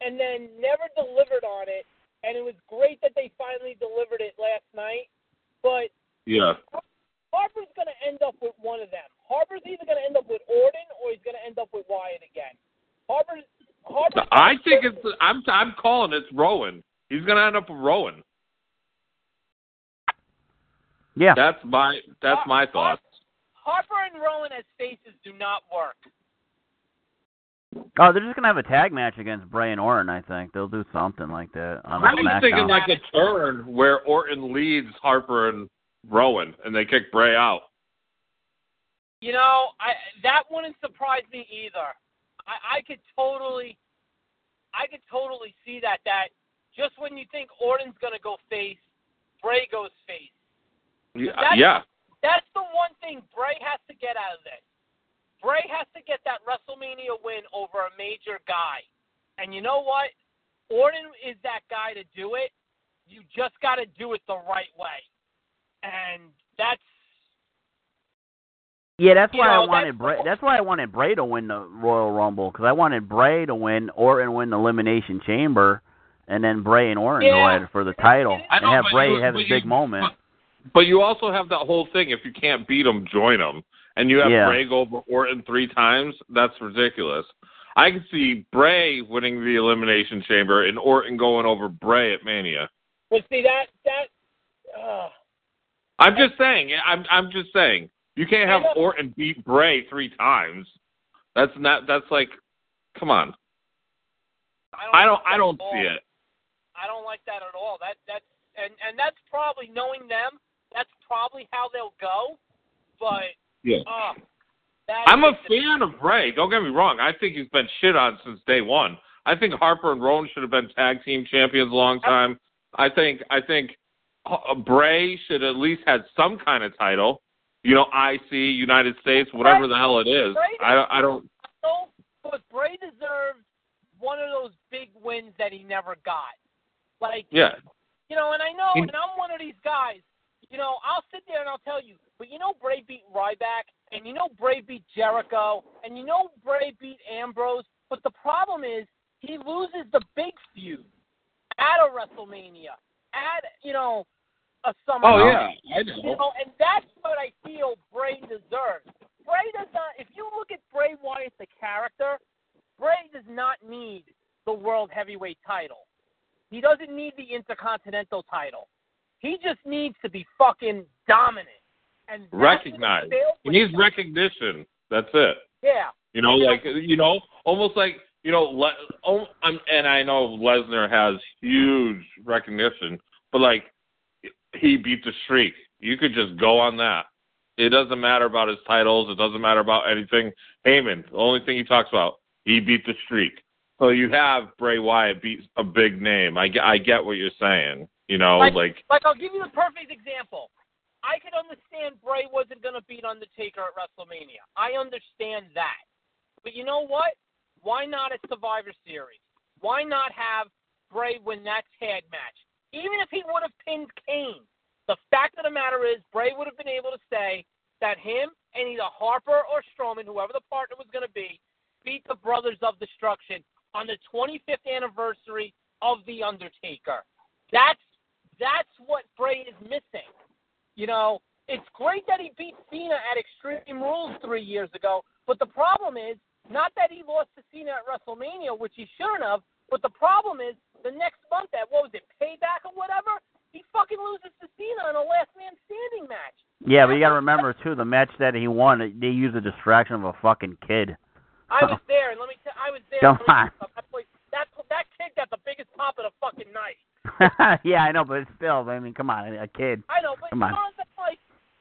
and then never delivered on it. And it was great that they finally delivered it last night. But Yeah. Harper's going to end up with one of them. Harper's either going to end up with Orton or he's going to end up with Wyatt again. Harper's Harper. I think it's. I'm. I'm calling it's Rowan. He's gonna end up with Rowan. Yeah. That's my. That's my thoughts. Harper and Rowan as faces do not work. Oh, they're just gonna have a tag match against Bray and Orton. I think they'll do something like that on I was SmackDown. thinking like a turn where Orton leads Harper and Rowan, and they kick Bray out. You know, I that wouldn't surprise me either. I, I could totally, I could totally see that. That just when you think Orton's gonna go face, Bray goes face. Yeah. That's- yeah. That's the one thing Bray has to get out of this. Bray has to get that WrestleMania win over a major guy. And you know what? Orton is that guy to do it. You just got to do it the right way. And that's Yeah, that's why know, I wanted that's- Bray. That's why I wanted Bray to win the Royal Rumble because I wanted Bray to win, Orton win the Elimination Chamber, and then Bray and Orton go Yeah. at it for the title I and have Bray you- have his big you- moment. But, but you also have that whole thing. If you can't beat them, join them. And you have Yeah. Bray go over Orton three times. That's ridiculous. I can see Bray winning the Elimination Chamber and Orton going over Bray at Mania. well, see that that. Uh, I'm just saying. I'm. I'm just saying. You can't have Orton beat Bray three times. That's not. That's like. Come on. I don't. like that I don't see it. I don't like that at all. That that's and and that's probably knowing them. That's probably how they'll go. But Yeah. that I'm a fan of Bray. Don't get me wrong. I think he's been shit on since day one. I think Harper and Rowan should have been tag team champions a long time. I think I think uh, Bray should at least had some kind of title. You know, IC, United States, whatever the hell it is. I I don't. But Bray deserves one of those big wins that he never got. Like, Yeah. you know, and I know, and I'm one of these guys. You know, I'll sit there and I'll tell you, but you know, Bray beat Ryback, and you know, Bray beat Jericho, and you know, Bray beat Ambrose. But the problem is, he loses the big feud at a WrestleMania, at you know, a Summer. Oh yeah, I You know. know, and that's what I feel Bray deserves. Bray does not. If you look at Bray Wyatt, the character, Bray does not need the world heavyweight title. He doesn't need the intercontinental title. He just needs to be fucking dominant and Recognized. He needs recognition. That's it. Yeah. You know, like you know, almost like you know, Le- oh, I'm, and I know Lesnar has huge recognition, but like he beat the streak. You could just go on that. It doesn't matter about his titles. It doesn't matter about anything. Heyman, the only thing he talks about, he beat the streak. So you have Bray Wyatt beat a big name. I get, I get what you're saying. You know, Like- like Like I'll give you the perfect example. I could understand Bray wasn't going to beat Undertaker at WrestleMania. I understand that. But you know what? Why not at Survivor Series? Why not have Bray win that tag match? Even if he would have pinned Kane, the fact of the matter is Bray would have been able to say that him and either Harper or Strowman, whoever the partner was going to be, beat the Brothers of Destruction on the 25th anniversary of the Undertaker. That's that's what Bray is missing. You know, it's great that he beat Cena at Extreme Rules three years ago, but the problem is not that he lost to Cena at WrestleMania, which he shouldn't have, but the problem is the next month at what was it, Payback or whatever, he fucking loses to Cena in a Last Man Standing match. Yeah, but you got to remember too, the match that he won, they used a distraction of a fucking kid. I was [laughs] there, and let me tell I was there. Come let me tell on. you something. That, place- that that kid got the biggest pop of the fucking night. [laughs] yeah, I know, but still, I mean, come on, a kid. I know, but Come on. like,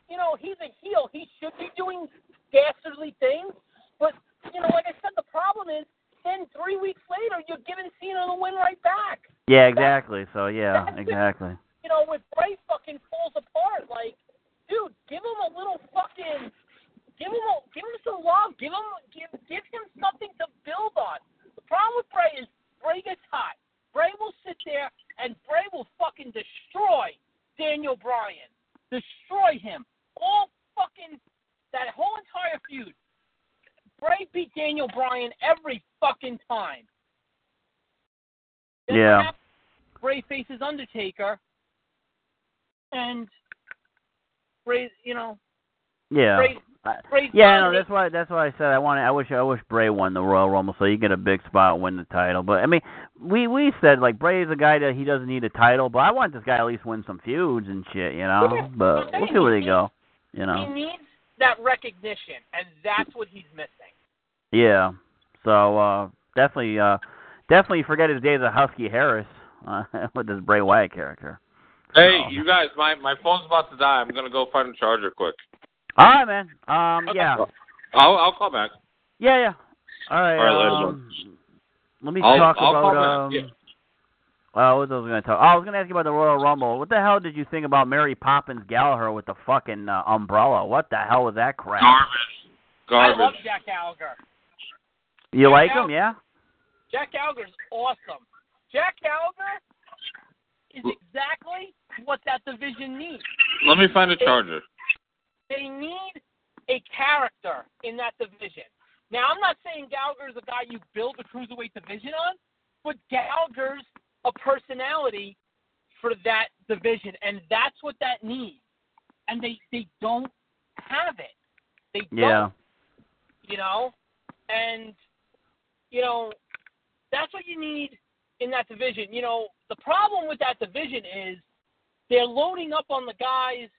you know, he's a heel. He should be doing dastardly things. But you know, like I said, the problem is, then three weeks later, you're giving Cena the win right back. Yeah, exactly. So yeah, That's it. exactly. You know, with Bray fucking falls apart, like, dude, give him a little fucking, give him a, give him some love, give him, give, give him something to build on. The problem with Bray is Bray gets hot. Bray will sit there and Bray will fucking destroy Daniel Bryan, destroy him. All fucking that whole entire feud. Bray beat Daniel Bryan every fucking time. Then Yeah. Bray faces Undertaker, and Bray, you know, Yeah. Bray, I- Bray's Yeah, no, that's why that's why I said I want I wish I wish Bray won the Royal Rumble so you get a big spot and win the title. But I mean, we we said like Bray's a guy that he doesn't need a title, but I want this guy at least win some feuds and shit, you know. Yeah, But we'll see where they go, you know, He needs that recognition, and that's what he's missing. Yeah. So uh definitely uh definitely forget his days of Husky Harris uh, [laughs] with this Bray Wyatt character. Hey, Oh. you guys, my my phone's about to die. I'm gonna go find a charger quick. All right, man. Um Okay. yeah. I'll I'll call back. Yeah, yeah. All right. All right, um, let me I'll- talk I'll about call um yeah. Well, what was I going to talk? Oh, I was going to ask you about the Royal Rumble. What the hell did you think about Mary Poppins Gallagher with the fucking uh, umbrella? What the hell was that crap? Garbage. I love Jack Gallagher. You like Yeah. him? Yeah. Jack Gallagher's awesome. Jack Gallagher is exactly what that division needs. Let me find a charger. They need a character in that division. Now, I'm not saying Gallagher's a guy you build the cruiserweight division on, but Gallagher's a personality for that division, and that's what that needs. And they they don't have it. They don't. Yeah. you know, and you know that's what you need in that division. You know, the problem with that division is they're loading up on the guys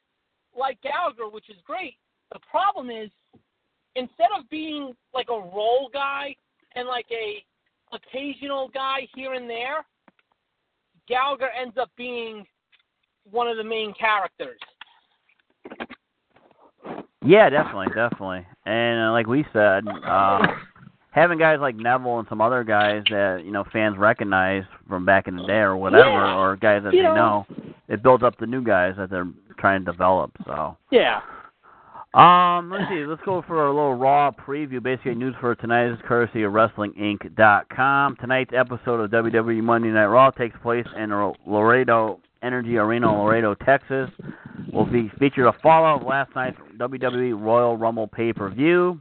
like Gallagher, which is great. The problem is instead of being like a role guy and like a occasional guy here and there, Gallagher ends up being one of the main characters. Yeah, definitely, definitely. And uh, like we said, uh, having guys like Neville and some other guys that you know fans recognize from back in the day or whatever, Yeah. or guys that You they know. know, it builds up the new guys that they're trying to develop. So. Yeah. Um, let's see. Let's go for a little Raw preview. Basically, news for tonight is courtesy of WrestlingInc.com. Tonight's episode of WWE Monday Night Raw takes place in Laredo Energy Arena, Laredo, Texas. Will be featured a follow of last night's WWE Royal Rumble pay-per-view.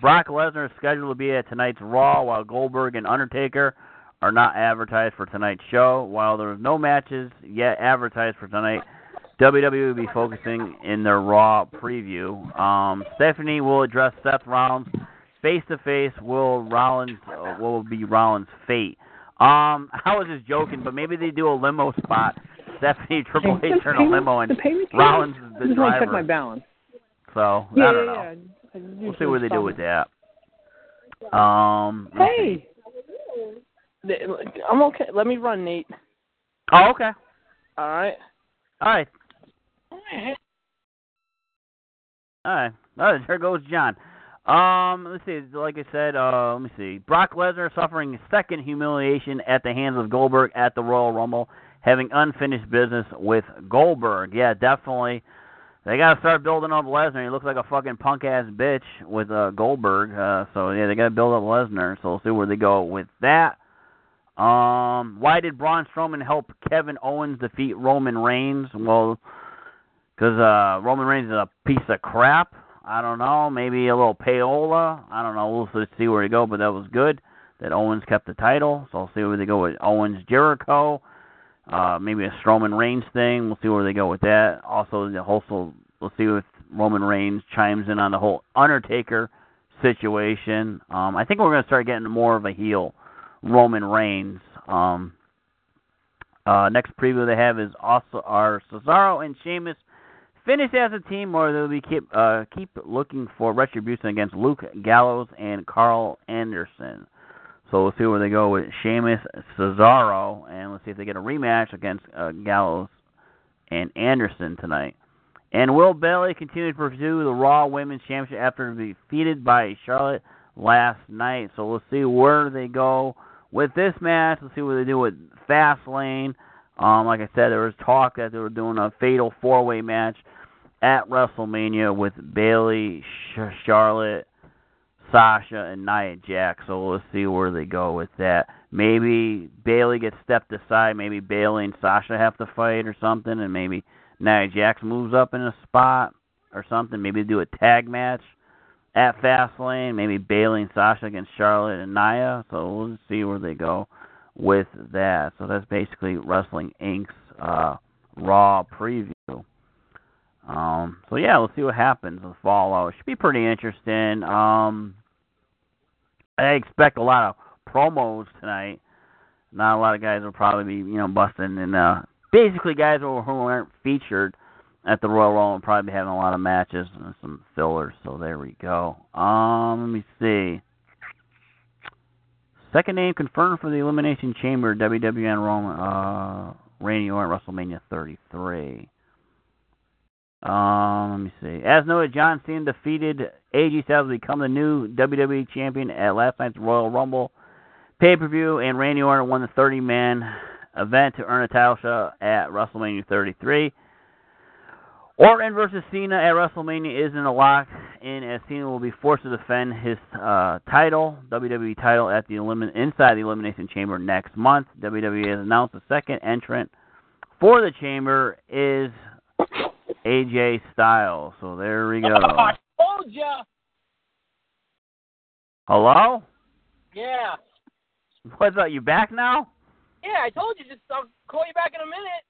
Brock Lesnar is scheduled to be at tonight's Raw, while Goldberg and Undertaker are not advertised for tonight's show. While there are no matches yet advertised for tonight, WWE will be focusing in their Raw preview. Um, Stephanie will address Seth Rollins face to face. Will Rollins uh, will be Rollins' fate? Um, [laughs] I was just joking, but maybe they do a limo spot. Stephanie Triple H turn a limo and the payment came? Rollins is I the want to check my balance. So Yeah, I don't know. yeah, yeah. I We'll see what they do with that. Um. Hey, I'm okay. Let me run, Nate. Oh, okay. All right. All right. All right. All right, there goes John. Um, let's see. Like I said, uh, let me see. Brock Lesnar suffering second humiliation at the hands of Goldberg at the Royal Rumble, having unfinished business with Goldberg. Yeah, definitely. They got to start building up Lesnar. He looks like a fucking punk ass bitch with uh, Goldberg. Uh, so yeah, they got to build up Lesnar. So we'll see where they go with that. Um, why did Braun Strowman help Kevin Owens defeat Roman Reigns? Well, because uh, Roman Reigns is a piece of crap. I don't know. Maybe a little payola. I don't know. We'll see where they go, but that was good that Owens kept the title. So I'll see where they go with Owens Jericho. Uh, maybe a Strowman Reigns thing. We'll see where they go with that. Also, the whole we'll see if Roman Reigns chimes in on the whole Undertaker situation. Um, I think we're going to start getting more of a heel Roman Reigns. Um, uh, next preview they have is also our Cesaro and Sheamus finish as a team, or they'll be keep uh, keep looking for retribution against Luke Gallows and Karl Anderson. So we'll see where they go with Sheamus, Cesaro, and let's see if they get a rematch against uh, Gallows and Anderson tonight. And Will Bayley continued to pursue the Raw Women's Championship after defeated by Charlotte last night. So we'll see where they go with this match. Let's see what they do with Fastlane. Um, like I said, there was talk that they were doing a fatal four-way match at WrestleMania with Bayley, Charlotte, Sasha, and Nia Jax. So let's see where they go with that. Maybe Bayley gets stepped aside. Maybe Bayley and Sasha have to fight or something, and maybe Nia Jax moves up in a spot or something. Maybe do a tag match at Fastlane. Maybe Bayley and Sasha against Charlotte and Nia. So we'll see where they go with that. So that's basically Wrestling Inc.'s uh, Raw preview. Um, so yeah, we'll see what happens with Fallout. It should be pretty interesting. Um, I expect a lot of promos tonight. Not a lot of guys will probably be, you know, busting and uh basically guys who aren't featured at the Royal Rumble will probably be having a lot of matches and some fillers. So there we go. Um, let me see. Second name confirmed for the Elimination Chamber, WWN Roman, uh, Randy Orton, WrestleMania 33. Um, let me see. As noted, John Cena defeated AJ Styles to become the new WWE champion at last night's Royal Rumble pay per view, and Randy Orton won the 30 man event to earn a title shot at WrestleMania 33. Orton versus Cena at WrestleMania isn't a lock in, as Cena will be forced to defend his uh, title, WWE title, at the elimin- inside the Elimination Chamber next month. WWE has announced the second entrant for the chamber is AJ Styles. So there we go. [laughs] I told ya. Hello? Yeah. What's up? You back now? Yeah, I told you. Just I'll call you back in a minute.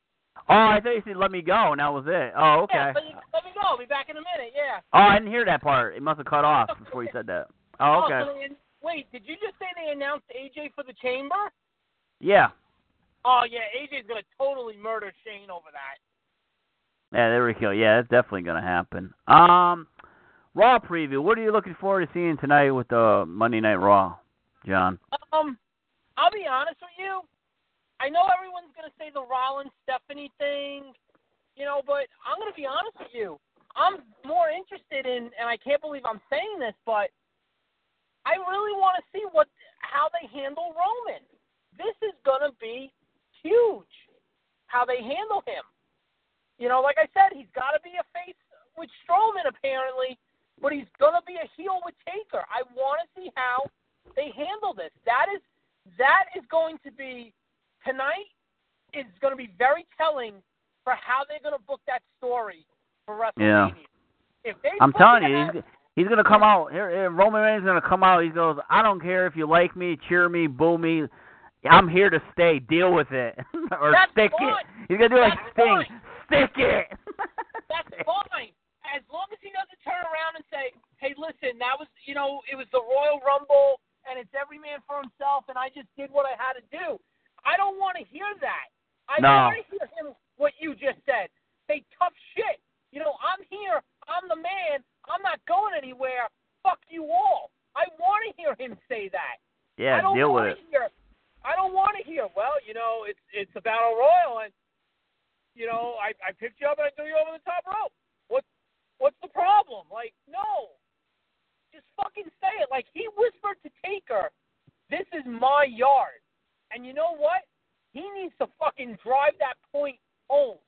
Oh, I thought you said let me go, and that was it. Oh, okay. Yeah, let, me, let me go. I'll be back in a minute. Yeah. Oh, I didn't hear that part. It must have cut off [laughs] before you said that. Oh, oh okay. so they, wait, did you just say they announced AJ for the chamber? Yeah. Oh yeah, AJ's gonna totally murder Shane over that. Yeah, there we go. Yeah, that's definitely going to happen. Um, Raw preview. What are you looking forward to seeing tonight with the Monday Night Raw, John? Um, I'll be honest with you. I know everyone's gonna say the Rollins Stephanie thing, you know, but I'm gonna be honest with you. I'm more interested in, and I can't believe I'm saying this, but I really want to see what how they handle Roman. This is gonna be huge. How they handle him. You know, like I said, he's got to be a face with Strowman apparently, but he's gonna be a heel with Taker. I want to see how they handle this. That is that is going to be tonight is going to be very telling for how they're going to book that story for WrestleMania. Yeah. If they I'm telling you, he's, he's going to come out. Here, here, Roman Reigns is going to come out. He goes, I don't care if you like me, cheer me, boo me. I'm here to stay. Deal with it, [laughs] or stick fine. it. He's gonna do like That's Sting. fine. Stick it. That's [laughs] fine. As long as he doesn't turn around and say, "Hey, listen, that was you know it was the Royal Rumble and it's every man for himself, and I just did what I had to do." I don't want to hear that. I No. want to hear him what you just said. Say tough shit. You know, I'm here. I'm the man. I'm not going anywhere. Fuck you all. I want to hear him say that. Yeah, I don't deal with it. hear. I don't want to hear. Well, you know, it's it's a battle royal, and you know, I I picked you up and I threw you over the top rope. What what's the problem? Like, no, just fucking say it. Like he whispered to Taker, "This is my yard," and you know what? He needs to fucking drive that point home.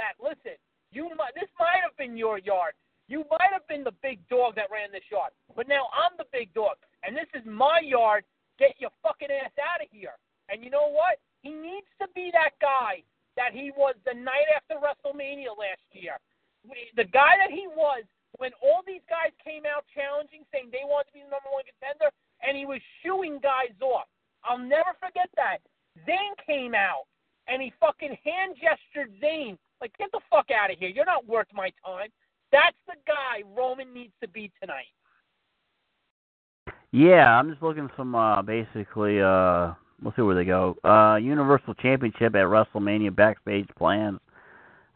That listen, you might this might have been your yard. You might have been the big dog that ran this yard, but now I'm the big dog, and this is my yard. Get your fucking ass out of here. And you know what? He needs to be that guy that he was the night after WrestleMania last year. The guy that he was when all these guys came out challenging, saying they wanted to be the number one contender, and he was shooing guys off. I'll never forget that. Zayn came out and he fucking hand gestured Zayn. Like, get the fuck out of here. You're not worth my time. That's the guy Roman needs to be tonight. Yeah, I'm just looking some uh basically uh we'll see where they go. Uh Universal Championship at WrestleMania backstage plans.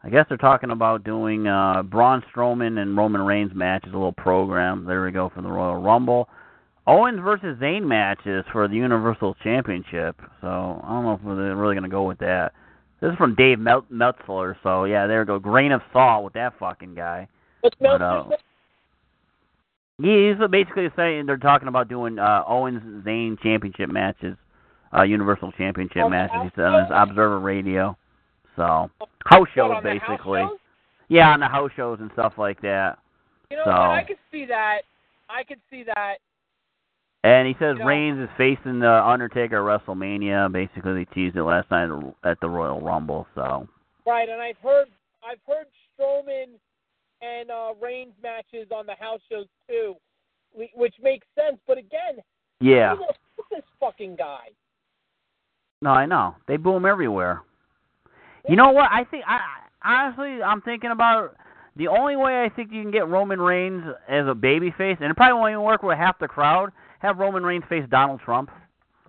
I guess they're talking about doing uh Braun Strowman and Roman Reigns matches, a little program. There we go for the Royal Rumble. Owens versus Zayn matches for the Universal Championship. So I don't know if they're really gonna go with that. This is from Dave Mel- Meltzer, so yeah, there we go. Grain of salt with that fucking guy. What's But, uh. He's basically saying they're talking about doing uh, Owens Zayn championship matches, uh, Universal Championship On matches. house He said on his? Observer Radio. So house shows the house basically. shows? Yeah, on the house shows and stuff like that. You know So- what? I could see that. I could see that. And he says You know- Reigns is facing the Undertaker at WrestleMania. Basically, they teased it last night at the Royal Rumble. So Right, and I've heard I've heard Strowman and uh, Reigns matches on the house shows too. which makes sense. But again, Yeah. who's gonna put this fucking guy? No, I know. They boo him everywhere. You know what? I think I honestly I'm thinking about the only way I think you can get Roman Reigns as a babyface, and it probably won't even work with half the crowd. Have Roman Reigns face Donald Trump.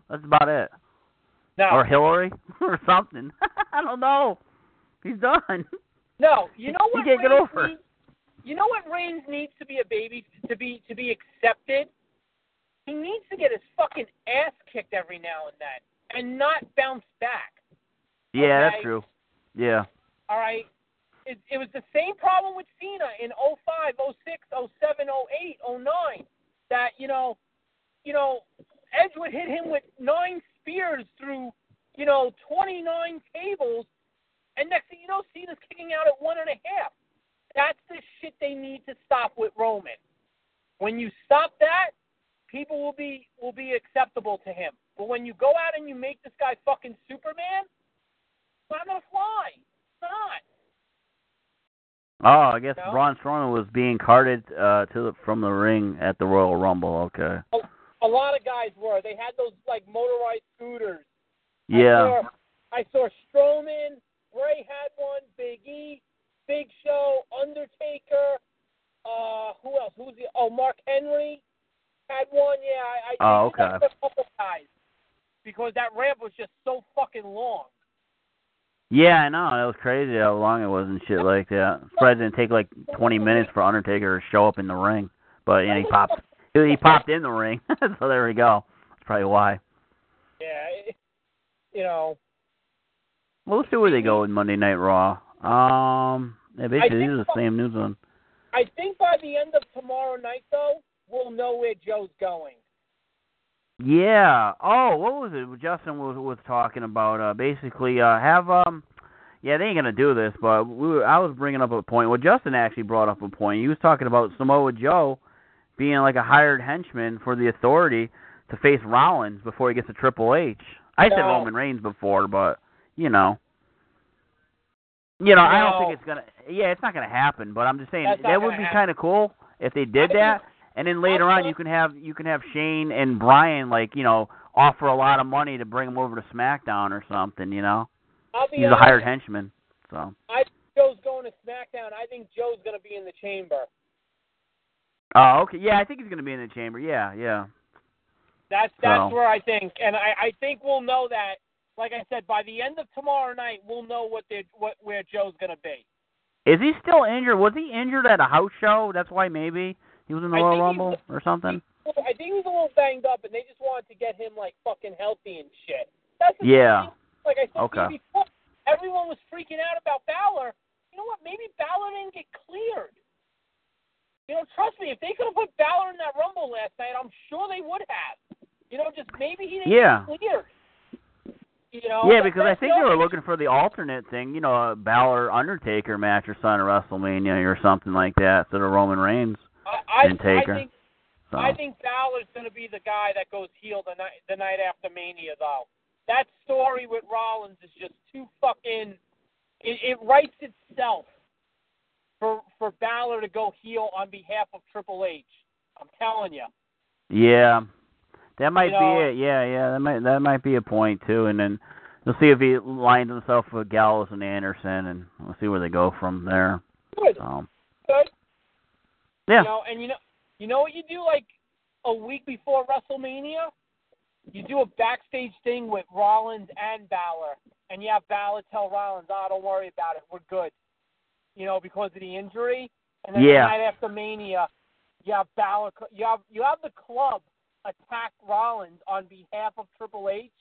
That's about it. No, Or Hillary [laughs] or something. [laughs] I don't know. He's done. no. You [laughs] know He what? can't get Reigns over. Needs, you know what Reigns needs to be a baby to be to be accepted. He needs to get his fucking ass kicked every now and then, and not bounce back. Yeah, Okay. that's true. Yeah. All right. It, it was the same problem with Cena in 05, 06, 07, 08, 09. That you know, you know, Edge would hit him with nine spears through, you know, 29 tables, and next thing you know, Cena's kicking out at one and a half. That's the shit they need to stop with Roman. When you stop that, people will be will be acceptable to him. But when you go out and you make this guy fucking Superman, it's not gonna fly. It's not. Oh, I guess No? Braun Strowman was being carted uh to the, from the ring at the Royal Rumble. Okay. A lot of guys were. They had those like motorized scooters. Yeah. I saw, I saw Strowman. Bray had one. Big E, Big Show, Undertaker. Uh, who else? Who's the? Oh, Mark Henry had one. Yeah, I. I Oh, they did that okay. a couple guys because that ramp was just so fucking long. Yeah, I know. It was crazy how long it was and shit like that. Surprised it didn't take like 20 minutes for Undertaker to show up in the ring. But yeah, he popped. He popped in the ring, [laughs] so there we go. That's probably why. Yeah, it, you know. Well, let's see where they go with Monday Night Raw. Um, yeah, basically is the same news one. I think by the end of tomorrow night, though, we'll know where Joe's going. Yeah. Oh, what was it? Justin was was talking about. Uh, basically, uh, have um, yeah, they ain't gonna do this, but we were, I was bringing up a point. Well, Justin actually brought up a point. He was talking about Samoa Joe being like a hired henchman for the Authority to face Rollins before he gets to Triple H. I said Roman Reigns before, but you know. You know, I don't think it's gonna. Yeah, it's not gonna happen. But I'm just saying that would be kind of cool if they did that. And then later on, you can have you can have Shane and Bryan like you know offer a lot of money to bring him over to SmackDown or something. You know, he's a hired henchman. So. I think Joe's going to SmackDown. I think Joe's going to be in the chamber. Oh, okay. Yeah, I think he's gonna be in the chamber. Yeah, yeah. That's that's So- where I think, and I, I think we'll know that. Like I said, by the end of tomorrow night, we'll know what they what where Joe's going to be. Is he still injured? Was he injured at a house show? That's why maybe he was in the Royal Rumble or something. I think he's a little banged up, and they just wanted to get him like fucking healthy and shit. That's the Yeah. thing. Like I said Okay. before, everyone was freaking out about Balor. You know what? Maybe Balor didn't get cleared. You know, trust me, if they could have put Balor in that Rumble last night, I'm sure they would have. You know, just maybe he didn't Yeah. get cleared. You know. Yeah, because I think the they were looking for the alternate thing, you know, a Balor Undertaker match or something at WrestleMania or something like that instead of Roman Reigns. I, I, and Taker. I think So I think Balor's going to be the guy that goes heel the night the night after Mania, though. That story with Rollins is just too fucking. It, it writes itself for for Balor to go heel on behalf of Triple H. I'm telling you. yeah, that might You know- be it. Yeah, yeah, that might that might be a point too. And then we'll see if he lines himself with Gallows and Anderson, and we'll see where they go from there. Good, So good. Yeah, You know, and you know, you know what you do like a week before WrestleMania? You do a backstage thing with Rollins and Balor, and you have Balor tell Rollins, "Oh, don't worry about it, we're good." You know, because of the injury. And then Yeah. the night after Mania, you have Balor, you have you have the club attack Rollins on behalf of Triple H,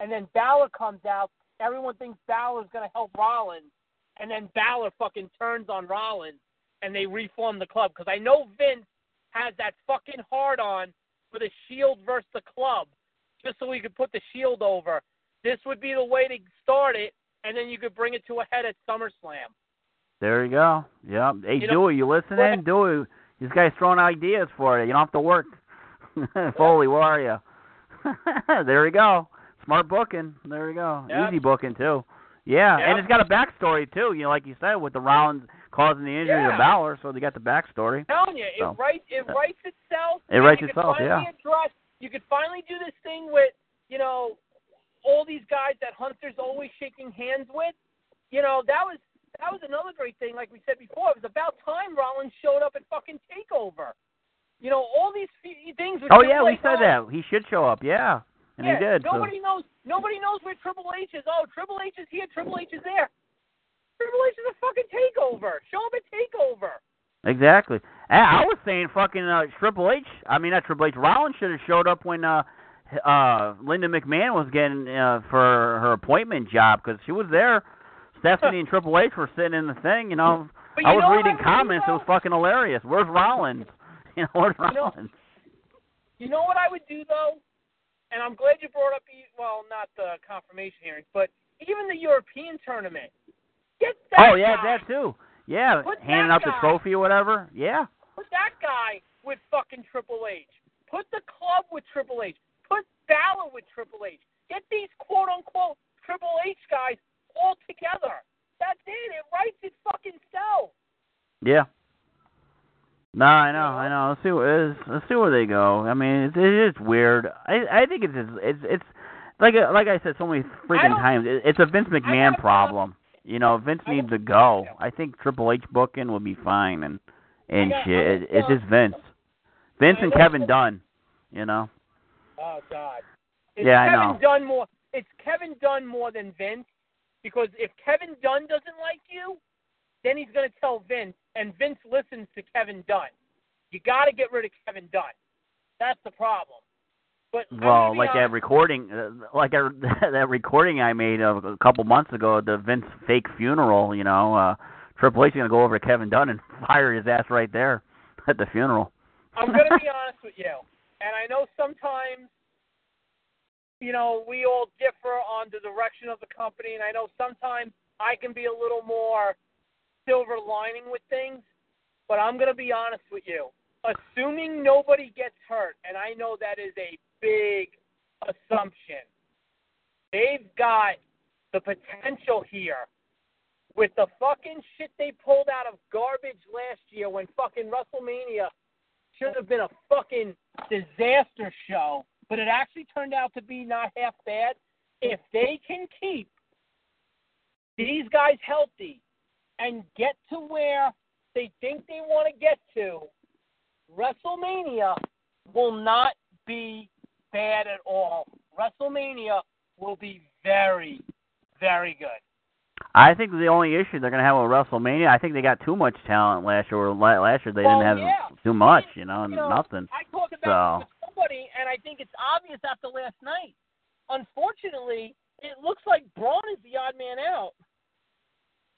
and then Balor comes out. Everyone thinks Balor's going to help Rollins, and then Balor fucking turns on Rollins, and they reform the club. Because I know Vince has that fucking hard on for the Shield versus the club, just so he could put the Shield over. This would be the way to start it, and then you could bring it to a head at SummerSlam. there you go. Yeah, hey You know- you listening? Dewey, these guys throwing ideas for you. You don't have to work. [laughs] Foley, where are you? [laughs] there you go. Smart booking. There you go. Yeah. Easy booking too. Yeah, Yeah. and it's got a backstory too. You know, like you said, with the Rollins causing the injury Yeah. to Balor, so they got the backstory. I'm telling you, it writes it uh, writes itself. it writes itself, yeah. Address, you could finally do this thing with you know all these guys that Hunter's always shaking hands with. You know that was that was another great thing. Like we said before, it was about time Rollins showed up at fucking Takeover. You know all these things. Oh yeah, we said that he should show up. Yeah, and yeah, he did. so- Nobody knows. Nobody knows where Triple H is. Oh, Triple H is here. Triple H is there. Triple H is a fucking takeover. Show him a takeover. Exactly. And I was saying fucking uh, Triple H. I mean, not Triple H. Rollins should have showed up when uh, uh, Linda McMahon was getting uh, for her appointment job because she was there. Stephanie and Triple H were sitting in the thing. You know, you I was know reading comments. It was fucking hilarious. Where's Rollins? [laughs] You know, where's You know- Rollins? You know what I would do though, and I'm glad you brought up. Well, not the confirmation hearings, but even the European tournament. Get that. Oh yeah, guy. that too. Yeah, Put handing out the trophy or whatever. Yeah. Put that guy with fucking Triple H. Put the club with Triple H. Put Balor with Triple H. Get these quote unquote Triple H guys all together. That's it. It writes its fucking self. Yeah. No, I know? I know. Let's see what is. Let's see where they go. I mean, it's, it is weird. I I think it's it's it's like like I said so many freaking times. It, it's a Vince McMahon problem. You know, Vince I needs to go. I think Triple H booking would be fine and and I got- shit. It, it's just Vince, Vince and Kevin Dunn. You know. Oh God. It's Yeah, I Kevin know. Dunn more. It's Kevin Dunn more than Vince, because if Kevin Dunn doesn't like you, then he's going to tell Vince, and Vince listens to Kevin Dunn. You got to get rid of Kevin Dunn. That's the problem. But Well, like that recording, uh, like I, [laughs] that recording I made a, a couple months ago, the Vince fake funeral. You know, uh Triple H is gonna go over to Kevin Dunn and [laughs] fire his ass right there [laughs] at the funeral. I'm going to be honest with you, and I know sometimes, you know, we all differ on the direction of the company, and I know sometimes I can be a little more silver lining with things, but I'm going to be honest with you. Assuming nobody gets hurt, and I know that is a big assumption, they've got the potential here with the fucking shit they pulled out of garbage last year when fucking WrestleMania should have been a fucking disaster show, but it actually turned out to be not half bad. If they can keep these guys healthy and get to where they think they want to get to, WrestleMania will not be bad at all. WrestleMania will be very, very good. I think the only issue they're gonna have with WrestleMania, I think they got too much talent last year. Or last year they Well, didn't have yeah. too much, you know, You know, nothing. I talked about So- somebody, and I think it's obvious after last night. Unfortunately, it looks like Braun is the odd man out.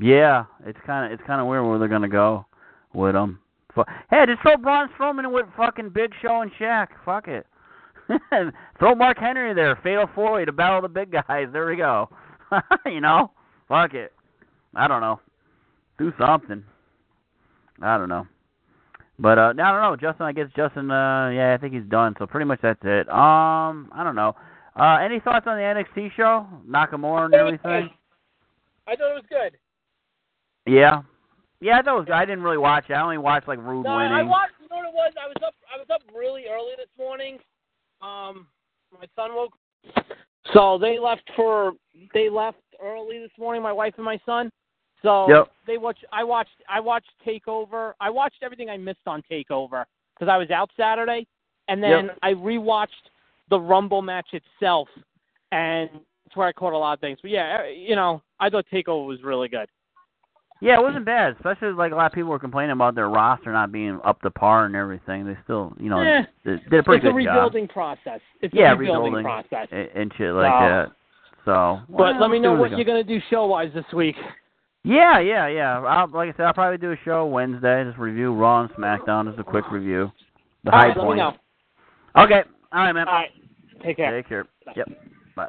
Yeah, it's kind of it's kind of weird where they're gonna go with them. Hey, just throw Braun Strowman with fucking Big Show and Shaq. Fuck it. [laughs] throw Mark Henry there, Fatal Four Way to battle the big guys. There we go. [laughs] you know, fuck it. I don't know. Do something. I don't know. But uh I don't know, Justin. I guess Justin. uh Yeah, I think he's done. So pretty much that's it. Um, I don't know. Uh Any thoughts on the NXT show, Nakamura and everything? I thought it was good. Yeah. Yeah, I thought it was good. I didn't really watch it. I only watched like Rude No, I watched. You know what it was? I was up. I was up really early this morning. Um, my son woke. So they left for. They left early this morning. My wife and my son. So Yep. they watched. I watched. I watched Takeover. I watched everything I missed on Takeover because I was out Saturday, and then Yep. I rewatched the Rumble match itself, and that's where I caught a lot of things. But yeah, you know, I thought Takeover was really good. Yeah, it wasn't bad. Especially like a lot of people were complaining about their roster not being up to par and everything. They still, you know, Eh, they did a pretty it's a good job. rebuilding process. It's Yeah, a rebuilding, rebuilding. process. and, and shit like So- that. So, But well, let me know what you're gonna do show wise this week. Yeah, yeah, yeah. I'll, like I said, I'll probably do a show Wednesday. Just review Raw and SmackDown. Just a quick review. The All high right, let me points. know. Okay. All right, man. All right, take care. Take care. Yep. Bye.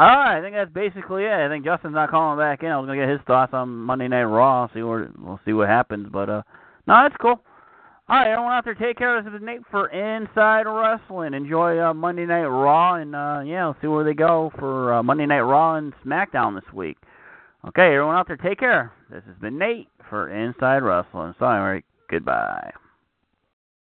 All right, I think that's basically it. I think Justin's not calling back in. I was gonna get his thoughts on Monday Night Raw. See where we'll see what happens, but uh, no, that's cool. All right, everyone out there, take care. This is Nate for Inside Wrestling. Enjoy uh, Monday Night Raw, and uh, yeah, we'll see where they go for uh, Monday Night Raw and SmackDown this week. Okay, everyone out there, take care. This has been Nate for Inside Wrestling. Sorry, goodbye.